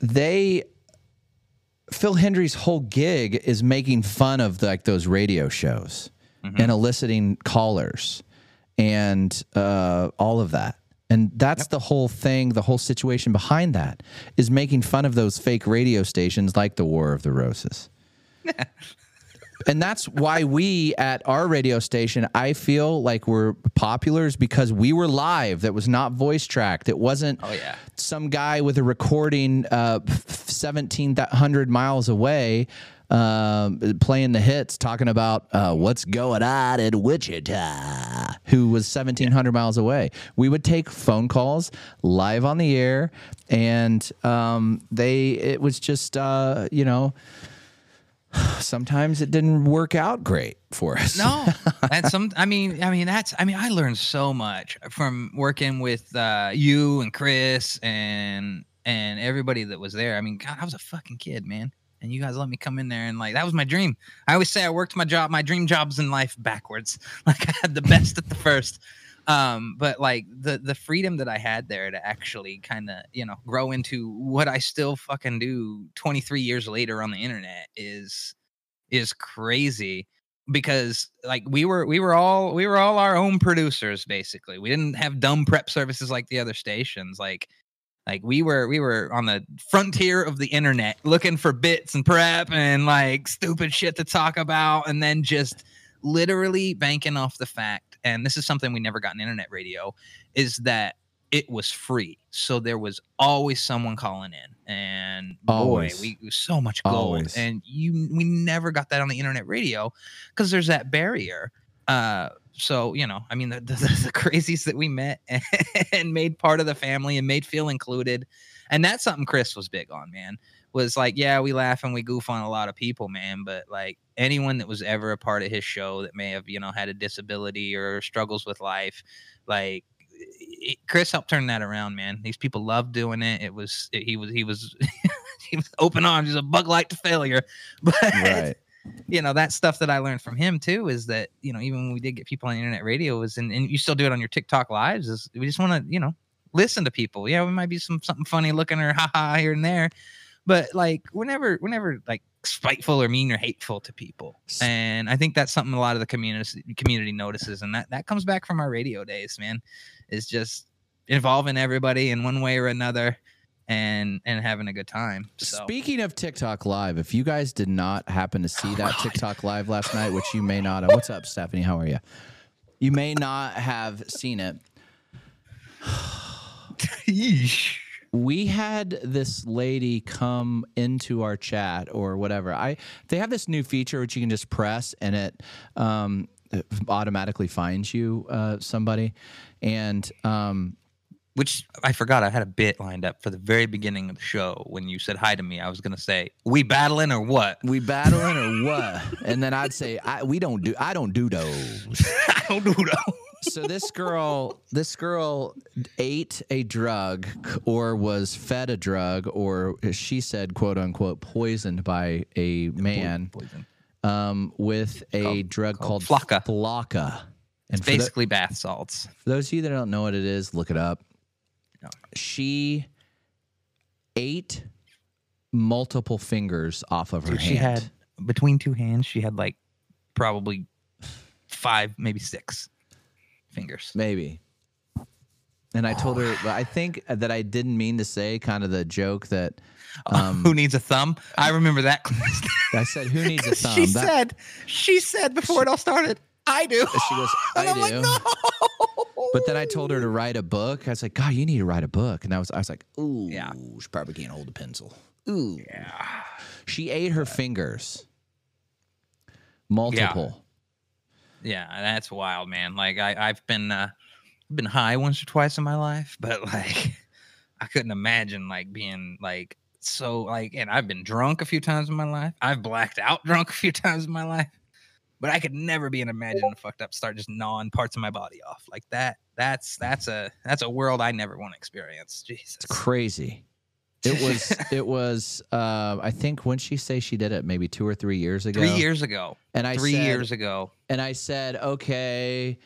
they Phil Hendrie's whole gig is making fun of like those radio shows and eliciting callers and uh, all of that. And that's the whole thing, the whole situation behind that is making fun of those fake radio stations like the War of the Roses. <laughs> and that's why we at our radio station, I feel like we're popular is because we were live. That was not voice tracked. It wasn't Oh, yeah. some guy with a recording uh, 1700 miles away um, playing the hits, talking about uh, what's going on in Wichita, who was 1,700 miles away. We would take phone calls live on the air, and um, they it was just uh, you know <sighs> sometimes it didn't work out great for us. No, <laughs> and some. I mean, I mean that's. I mean, I learned so much from working with uh, you and Chris and and everybody that was there. I mean, God, I was a fucking kid, man. And you guys let me come in there and like that was my dream. I always say I worked my job, my dream jobs in life backwards. <laughs> Like I had the best at the first. Um, but like the the freedom that I had there to actually kind of you know grow into what I still fucking do 23 years later on the internet is is crazy because like we were we were all we were all our own producers basically. We didn't have dumb prep services like the other stations. Like like we were we were on the frontier of the internet looking for bits and prep and like stupid shit to talk about and then just literally banking off the fact and this is something we never got in internet radio is that it was free. So there was always someone calling in and boy we so much gold Always. and you we never got that on the internet radio because there's that barrier. Uh so you know i mean the, the, <laughs> the crazies that we met and, <laughs> and made part of the family and made feel included and that's something chris was big on man was like yeah we laugh and we goof on a lot of people man but like anyone that was ever a part of his show that may have you know had a disability or struggles with life like it, chris helped turn that around man. These people loved doing it. It was he was he was <laughs> he was open arms. He's a bug light to failure. <laughs> But Right. you know that stuff that I learned from him too is that you know even when we did get people on internet radio was and, and you still do it on your TikTok lives is we just want to you know listen to people. Yeah we might be some something funny looking or haha here and there but like we're never we're never like spiteful or mean or hateful to people and I think that's something a lot of the community community notices and that that comes back from our radio days man is just involving everybody in one way or another and and having a good time so Speaking of TikTok live, if you guys did not happen to see Oh, that God. TikTok live last night, which you may not have, what's up, Stephanie? How are you? You may not have seen it. <sighs> We had this lady come into our chat or whatever. I they have this new feature which you can just press and it um, it automatically finds you uh, somebody, and um, Which I forgot I had a bit lined up for the very beginning of the show when you said hi to me. I was gonna say, "We battling or what?" we battling or what? And then I'd say I, we don't do I don't do those. <laughs> I don't do though. So this girl this girl ate a drug or was fed a drug or as she said quote unquote poisoned by a man Poison. um, with a called- drug called called Flakka. Flakka. It's And the- basically bath salts. for those of you that don't know what it is, look it up. No. She ate multiple fingers off of her Dude, hand. she had between two hands, she had like probably five, maybe six fingers. Maybe. And I told her, but I think that I didn't mean to say kind of the joke that <laughs> um, Who needs a thumb? I remember that. <laughs> I said, "Who needs a <laughs> thumb?" she That- said, she said before it all started, "I do." she goes, and "I like, do." no. But then I told her to write a book. I was like, God, you need to write a book. And I was, I was like, Ooh, Yeah. she probably can't hold a pencil. Ooh. Yeah. She ate her fingers. Multiple. Yeah, that's wild, man. Like I, I've been uh been high once or twice in my life, <laughs> but like I couldn't imagine like being like so like and I've been drunk a few times in my life. I've blacked out <laughs> drunk a few times in my life. But I could never be an imagine a fucked up start just gnawing parts of my body off. Like that that's that's a that's a world I never want to experience. Jesus. It's crazy. It <laughs> was, it was, uh, I think when she say she did it maybe two or three years ago. Three years ago. And I three said, years ago. And I said, okay,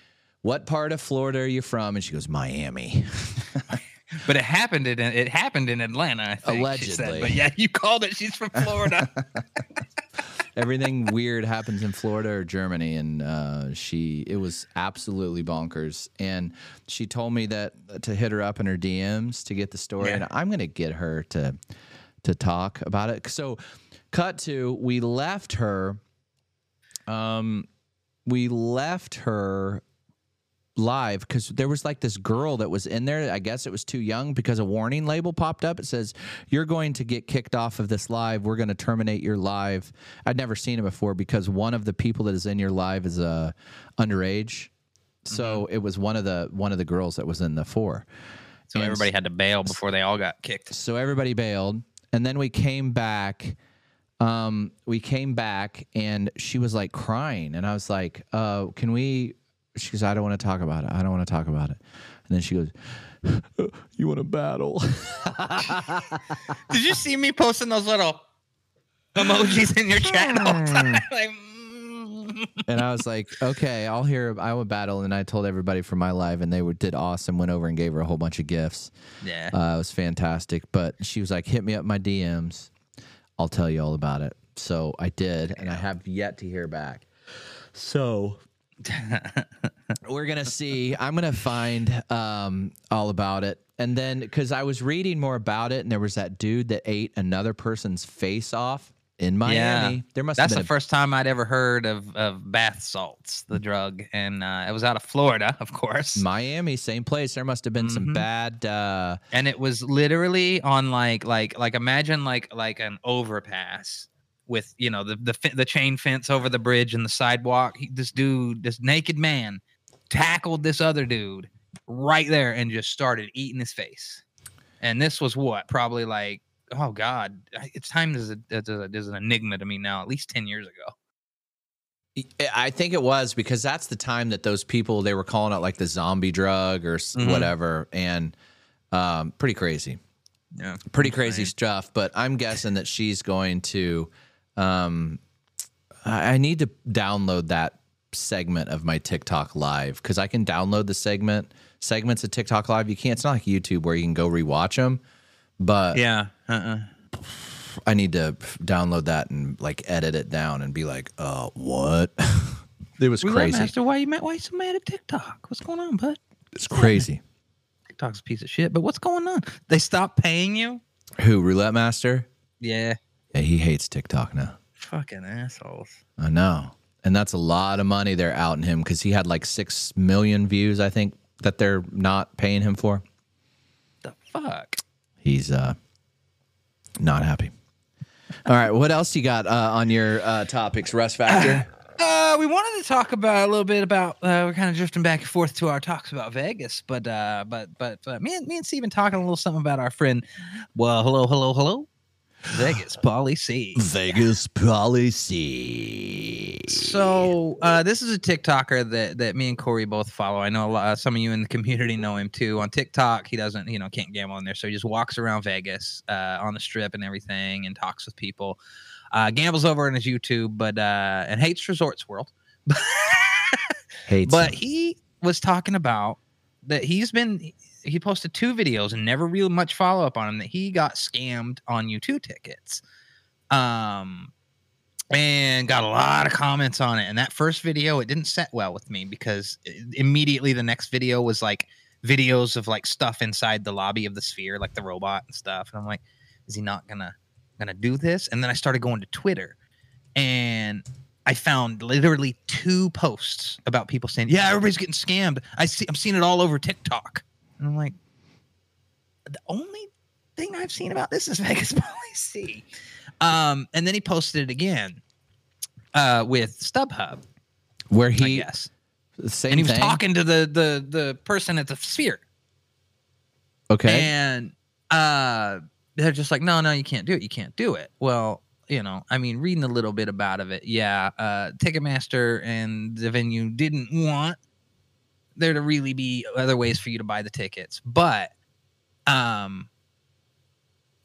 what part of Florida are you from? And she goes, Miami. <laughs> But it happened in it happened in Atlanta, I think. she said. Allegedly. But yeah, you called it. She's from Florida. <laughs> Everything weird happens in Florida or Germany, and uh, she it was absolutely bonkers. And she told me that uh, to hit her up in her DMs to get the story, Yeah. and I'm gonna get her to to talk about it. So, cut to we left her. Um, we left her live because there was like this girl that was in there. I guess it was too young because a warning label popped up. It says, You're going to get kicked off of this live. We're going to terminate your live. I'd never seen it before because one of the people that is in your live is uh, underage. So it was one of the one of the girls that was in the four. So And everybody had to bail before they all got kicked. so everybody bailed and then we came back um we came back and she was like crying and i was like uh can we she goes i don't want to talk about it i don't want to talk about it and then she goes you want to battle Did you see me posting those little emojis in your chat all the <laughs> time? Like, mm. and i was like okay i'll hear i will battle and i told everybody from my live and they were, did awesome went over and gave her a whole bunch of gifts yeah. Uh, it was fantastic. But she was like, hit me up my DMs. I'll tell you all about it. So I did, and I have yet to hear back. So <laughs> we're gonna see. I'm gonna find um, all about it, and then because I was reading more about it, and there was that dude that ate another person's face off in Miami. There must That's the been. first time I'd ever heard of, of bath salts, the drug, and uh, it was out of Florida, of course. Miami, same place. There must have been some Mhm. bad. Uh, and it was literally on like like like imagine like like an overpass with you know the the the chain fence over the bridge and the sidewalk. He, this dude, this naked man, tackled this other dude right there and just started eating his face. And this was what probably like oh god, it's time as a as an enigma to me now. At least ten years ago. I think it was because that's the time that those people they were calling it like the zombie drug or s Mhm. whatever, and um, pretty crazy, Yeah, pretty crazy stuff. But I'm guessing that she's going to. Um, I need to download that segment of my TikTok live because I can download the segment segments of TikTok live. You can't. It's not like YouTube where you can go rewatch them, but yeah. Uh-uh. I need to download that and like edit it down and be like, uh, what? <laughs> it was Roulette crazy. Master, why you mad? Why you so mad at TikTok? What's going on, bud? It's crazy. TikTok's a piece of shit. But what's going on? They stopped paying you? Who roulette master? Yeah. Yeah, he hates TikTok now. Fucking assholes. I know, and that's a lot of money they're outing him because he had like six million views. I think that they're not paying him for. The fuck? He's uh not happy. All right, what else you got uh, on your uh, topics, Russ Factor? <coughs> Uh, we wanted to talk about a little bit about. Uh, we're kind of drifting back and forth to our talks about Vegas, but uh, but but but me and me and Steven talking a little something about our friend. Well, hello, hello, hello. Vegas policy. Vegas policy. So uh, this is a TikToker that that me and Corey both follow. I know a lot, uh, some of you in the community know him too. On TikTok, he doesn't, you know, can't gamble on there, so he just walks around Vegas uh, on the strip and everything, and talks with people. Uh, gambles over on his YouTube, but uh, and hates Resorts World. <laughs> hates. But him. he was talking about that he's been he posted two videos and never really much follow up on him that he got scammed on U2 tickets. Um and got a lot of comments on it. And that first video, it didn't set well with me because immediately the next video was like videos of like stuff inside the lobby of the sphere, like the robot and stuff. And I'm like, is he not gonna gonna do this? And then I started going to Twitter and I found literally two posts about people saying, "Yeah, everybody's getting scammed." I see, I'm seeing it all over TikTok, and I'm like, the only thing I've seen about this is <laughs> Vegas policy. Um, and then he posted it again uh, with StubHub, where he the same and he was thing? talking to the the the person at the Sphere, Okay, and uh, they're just like, "No, no, you can't do it. You can't do it." Well, you know, I mean, reading a little bit about of it, yeah, uh, Ticketmaster and the venue didn't want there to really be other ways for you to buy the tickets, but um,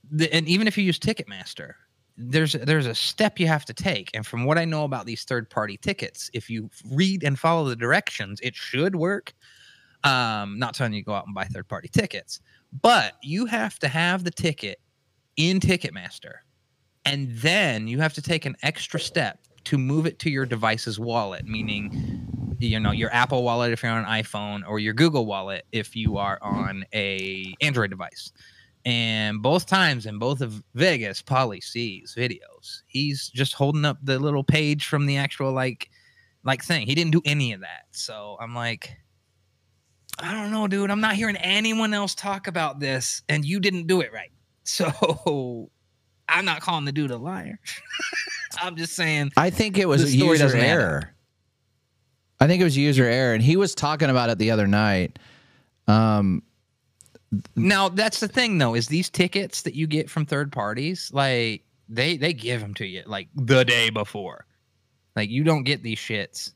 the, and even if you use Ticketmaster, there's there's a step you have to take, and from what I know about these third party tickets, if you read and follow the directions, it should work. Um, not telling you to go out and buy third party tickets, but you have to have the ticket in Ticketmaster. And then you have to take an extra step to move it to your device's wallet meaning you know your apple wallet if you're on an iphone or your google wallet if you are on a android device and both times in both of vegas polly sees videos he's just holding up the little page from the actual like like thing he didn't do any of that so i'm like I don't know, dude. I'm not hearing anyone else talk about this, and you didn't do it right. <laughs> So I'm not calling the dude a liar. <laughs> I'm just saying. I think it was a story user error. I think it was user error, and he was talking about it the other night. Um, Now that's the thing, though, is these tickets that you get from third parties, like they they give them to you like the day before. Like you don't get these shits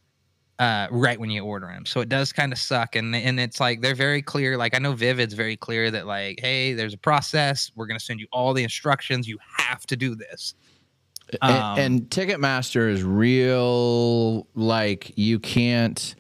uh, right when you order them, so it does kind of suck. And and it's like they're very clear. Like I know Vivid's very clear that like, hey, there's a process. We're gonna send you all the instructions. You have to do this. Um, and, Ticketmaster is real like you can't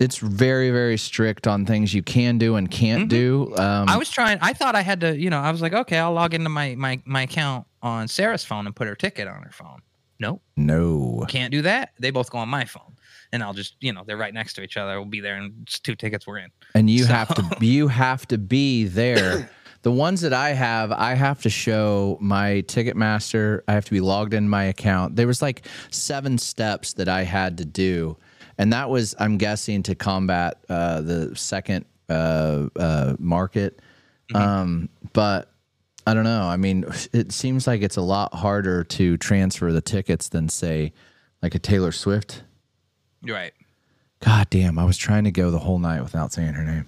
it's very very strict on things you can do and can't Mhm. do um I was trying. I thought I had to. You know, I was like, okay, I'll log into my my my account on Sarah's phone and put her ticket on her phone. Nope. no can't do that. They both go on my phone, and I'll just you know they're right next to each other. We'll be there, and it's two tickets we're in. and you So- have to you have to be there <coughs> <coughs> the ones that i have i have to show my ticketmaster i have to be logged in my account there was like seven steps that i had to do and that was i'm guessing to combat uh, the second uh, uh, market um, but i don't know i mean it seems like it's a lot harder to transfer the tickets than say like a taylor swift You're right. God damn, I was trying to go the whole night without saying her name.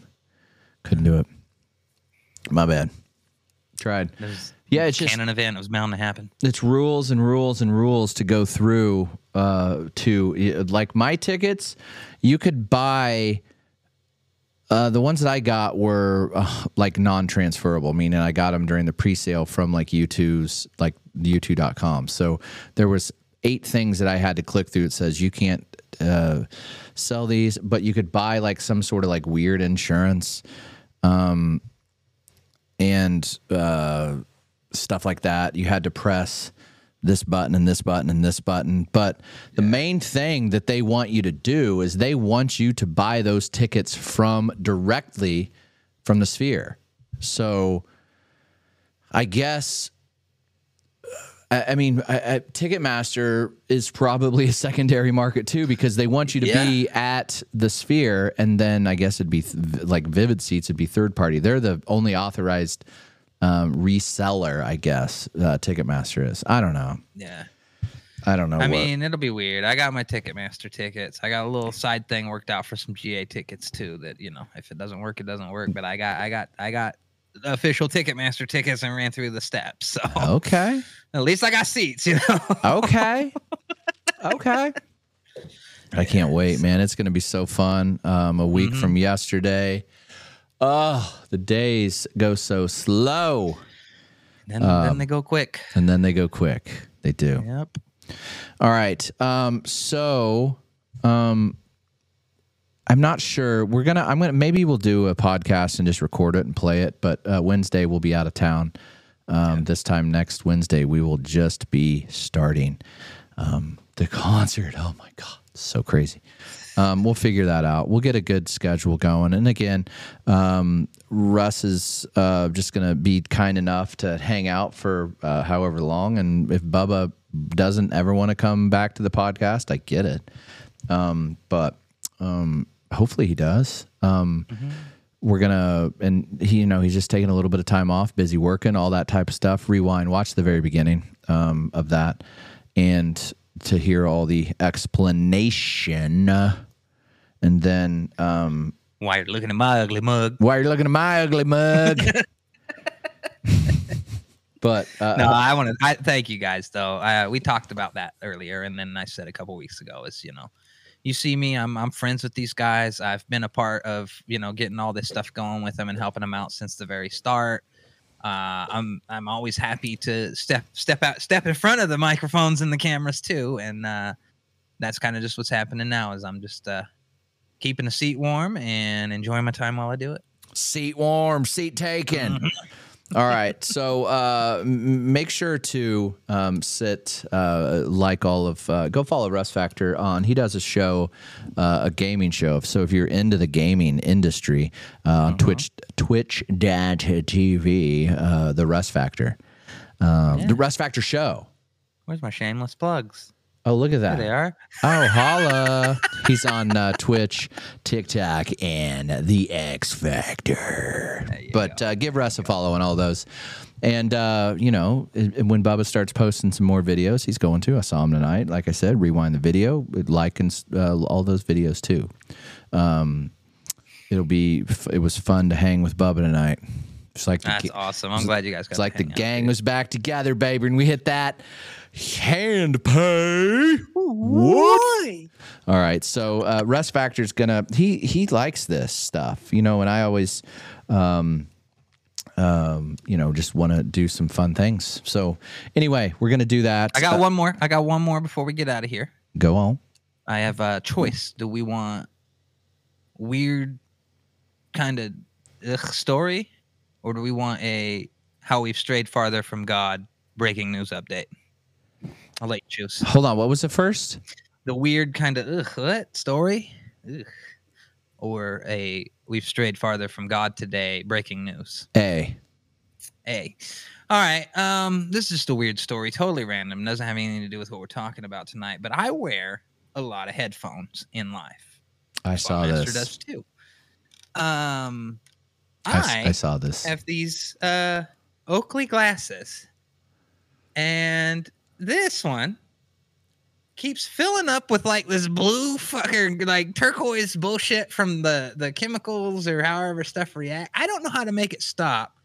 Couldn't do it. My bad. Tried. It Yeah, it's just canon event. It was bound to happen. it's rules and rules and rules to go through uh to like my tickets, you could buy uh, the ones that I got were uh, like non-transferable, meaning I got them during the pre-sale from like U2's like U2.com. So there was eight things that I had to click through. It says you can't uh, sell these, but you could buy like some sort of like weird insurance, um, and uh, stuff like that. You had to press this button and this button and this button. But the main thing that they want you to do is they want you to buy those tickets from directly from the sphere. So I guess. I I mean, I, I, Ticketmaster is probably a secondary market too because they want you to be at the Sphere, and then I guess it'd be th- like Vivid Seats would be third party. They're the only authorized um, reseller, I guess. Uh, Ticketmaster is. I don't know. Yeah. I don't know. I what- mean, it'll be weird. I got my Ticketmaster tickets. I got a little side thing worked out for some GA tickets too. That you know, if it doesn't work, it doesn't work. But I got, I got, I got official Ticketmaster tickets and ran through the steps. So okay, at least I got seats. You know. okay, <laughs> okay. I can't wait, man. It's going to be so fun. Um, a week from yesterday. Oh, the days go so slow. then, Um, then they go quick. and then they go quick. They do. Yep. All right. Um, so um, I'm not sure. We're gonna. I'm gonna. Maybe we'll do a podcast and just record it and play it. But uh, Wednesday we'll be out of town. Um, This time next Wednesday we will just be starting um, the concert. Oh my god, so crazy. Um, we'll figure that out. We'll get a good schedule going. And again, um, Russ is uh, just going to be kind enough to hang out for uh, however long. And if Bubba doesn't ever want to come back to the podcast, I get it. Um, but um, hopefully he does. Um, We're gonna, and he, you know, he's just taking a little bit of time off, busy working, all that type of stuff. Rewind, watch the very beginning um, of that, and to hear all the explanation, and then um, Why are you're looking at my ugly mug? why are you looking at my ugly mug? <laughs> but uh, No, I want to. I thank you guys though. Uh, we talked about that earlier, and then I said a couple weeks ago is you know, you see me, I'm I'm friends with these guys. I've been a part of you know getting all this stuff going with them and helping them out since the very start. Uh, I'm I'm always happy to step step out step in front of the microphones and the cameras too, and uh, that's kind of just what's happening now. Is I'm just uh, keeping the seat warm and enjoying my time while I do it. seat warm, seat taken. All right, so uh, make sure to um, sit uh, like all of. Uh, go follow Russ Factor on. He does a show, uh, a gaming show. So if you're into the gaming industry, uh, on Twitch, Twitch Dad TV, uh, the Russ Factor, um, the Russ Factor show. Where's my shameless plugs? Oh, look at that. There they are. Oh, <laughs> holla. He's on uh, Twitch, TikTok, and The X Factor. But uh, give Russ a follow on all those. And, uh, you know, when Bubba starts posting some more videos, he's going to. I saw him tonight. Like I said, rewind the video, like and uh, all those videos too. Um, it'll be, it was fun to hang with Bubba tonight. It's like the That's awesome. I'm glad you guys got. It. It's like the gang was back together, baby, and we hit that hand pay. What? All right, so uh, Russ Factor's gonna he he likes this stuff, you know, and I always, um, um, you know, just want to do some fun things. So anyway, we're gonna do that. I got Uh, one more. I got one more before we get out of here. Go on. I have a choice. Do we want weird kind of story, or do we want a how we've strayed farther from God breaking news update? I'll let you choose. Hold on. What was the first? The weird kind of ugh what story, ugh. or a we've strayed farther from God today breaking news. A. A. All right. Um, this is just a weird story, totally random. Doesn't have anything to do with what we're talking about tonight. But I wear a lot of headphones in life. I saw Master this. does too. Um, I, I, I saw this. have these uh Oakley glasses, and this one keeps filling up with like this blue fucking like turquoise bullshit from the the chemicals or however stuff react. I don't know how to make it stop,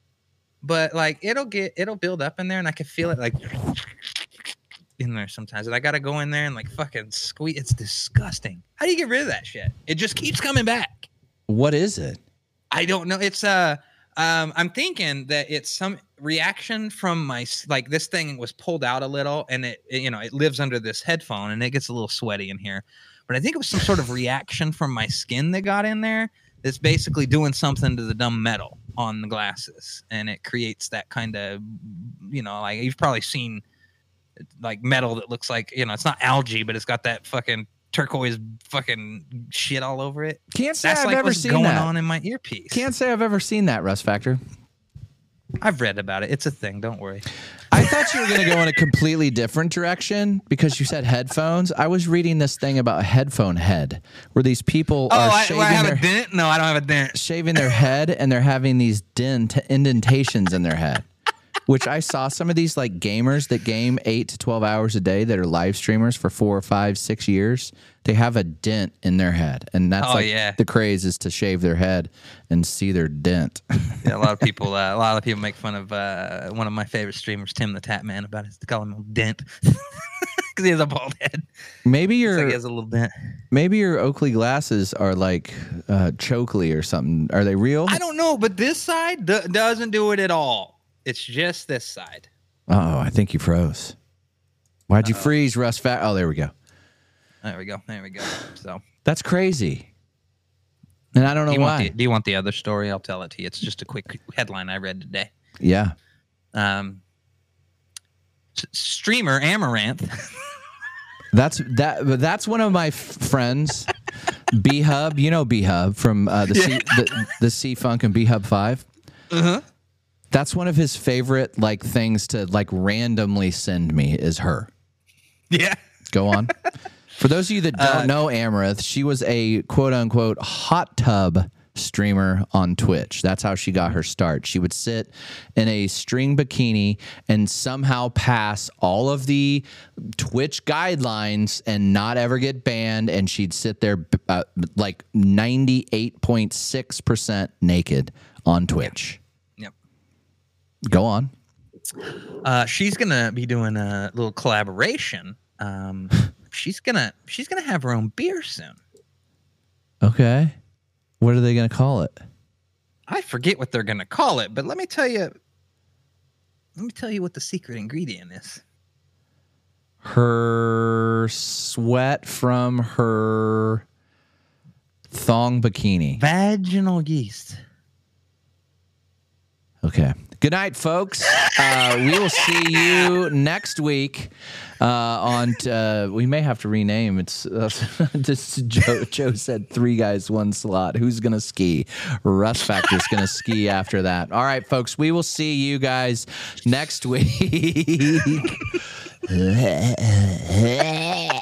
but like it'll get it'll build up in there, and I can feel it like in there sometimes. And I gotta go in there and like fucking squeeze. It's disgusting. How do you get rid of that shit? It just keeps coming back. What is it? I don't know. It's uh um I'm thinking that it's some reaction from my like this thing was pulled out a little and it, it, you know it lives under this headphone and it gets a little sweaty in here. But I think it was some sort of reaction from my skin that got in there that's basically doing something to the dumb metal on the glasses and it creates that kind of you know like you've probably seen like metal that looks like you know it's not algae but it's got that fucking turquoise fucking shit all over it. Can't say That's I've like ever what's seen going that. on in my earpiece. Can't say I've ever seen that, Russ Factor. I've read about it. It's a thing. Don't worry. I thought you were going to go in a completely different direction because you said headphones. I was reading this thing about headphone head where these people Oh, are I, shaving, I have their, a dent. No, I don't have a dent. shaving their head and they're having these dent indentations in their head. Which I saw some of these like gamers that game eight to 12 hours a day that are live streamers for four or five, six years. They have a dent in their head. And that's Oh, like yeah. the craze is to shave their head and see their dent. <laughs> Yeah, a lot of people. Uh, a lot of people make fun of uh, one of my favorite streamers, Tim the Tatman, about his. They call him a dent <laughs> because he has a bald head. maybe your like he has a little dent. Maybe your Oakley glasses are like uh, Chokley or something. Are they real? I don't know, but this side do- doesn't do it at all. It's just this side. Oh, I think you froze. Why'd you freeze, Russ? Fat? Oh, there we go. There we go. There we go. So, That's crazy. And I don't know do why. the, do you want the other story? I'll tell it to you. It's just a quick headline I read today. yeah. Um, s- streamer Amouranth. <laughs> That's that. That's one of my f- friends, B Hub. You know B Hub from uh, the, C, the the C Funk and B Hub Five. uh-huh. That's one of his favorite like things to like randomly send me is her. Yeah. Go on. For those of you that don't Uh, know Amouranth, she was a quote unquote hot tub streamer on Twitch. That's how she got her start. She would sit in a string bikini and somehow pass all of the Twitch guidelines and not ever get banned. And she'd sit there uh, like 98.6% naked on Twitch. Go on. Uh, she's gonna be doing a little collaboration. Um, <laughs> she's gonna she's gonna have her own beer soon. Okay. What are they going to call it? I forget what they're gonna call it, but let me tell you. Let me tell you what the secret ingredient is. her sweat from her thong bikini. Vaginal yeast. Okay. Good night, folks. Uh, we will see you next week uh, on. Uh, we may have to rename. It's uh, <laughs> just Joe. Joe said three guys, one slot. Who's gonna ski? Russ Factor's gonna ski after that. All right, folks. We will see you guys next week. <laughs>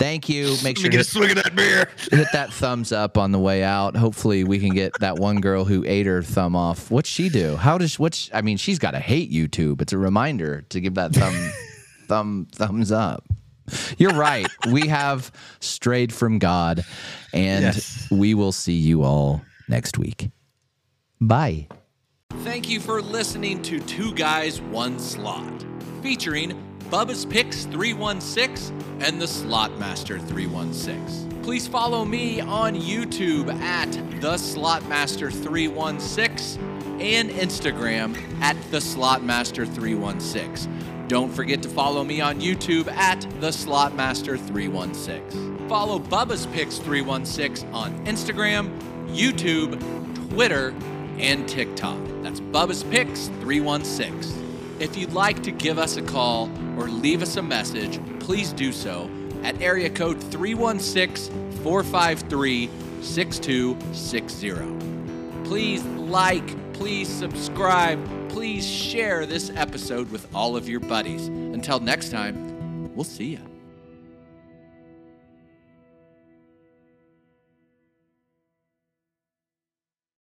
Thank you. Make sure you to get a swig of that beer. hit that thumbs up on the way out. Hopefully, we can get that one girl who ate her thumb off. What's she do? How does what's? I mean, she's got to hate YouTube. It's a reminder to give that thumb, <laughs> thumb, thumbs up. You're right. We have strayed from God, and Yes. we will see you all next week. Bye. Thank you for listening to Two Guys, One Slot, featuring Bubba's Picks 316 and the Slot Master 316. Please follow me on YouTube at the Slot Master 316 and Instagram at the Slot Master 316. Don't forget to follow me on YouTube at the Slot Master 316. Follow Bubba's Picks 316 on Instagram, YouTube, Twitter, and TikTok. That's Bubba's Picks 316. If you'd like to give us a call or leave us a message, please do so at area code 316 453 6260. Please like, please subscribe, please share this episode with all of your buddies. Until next time, we'll see you.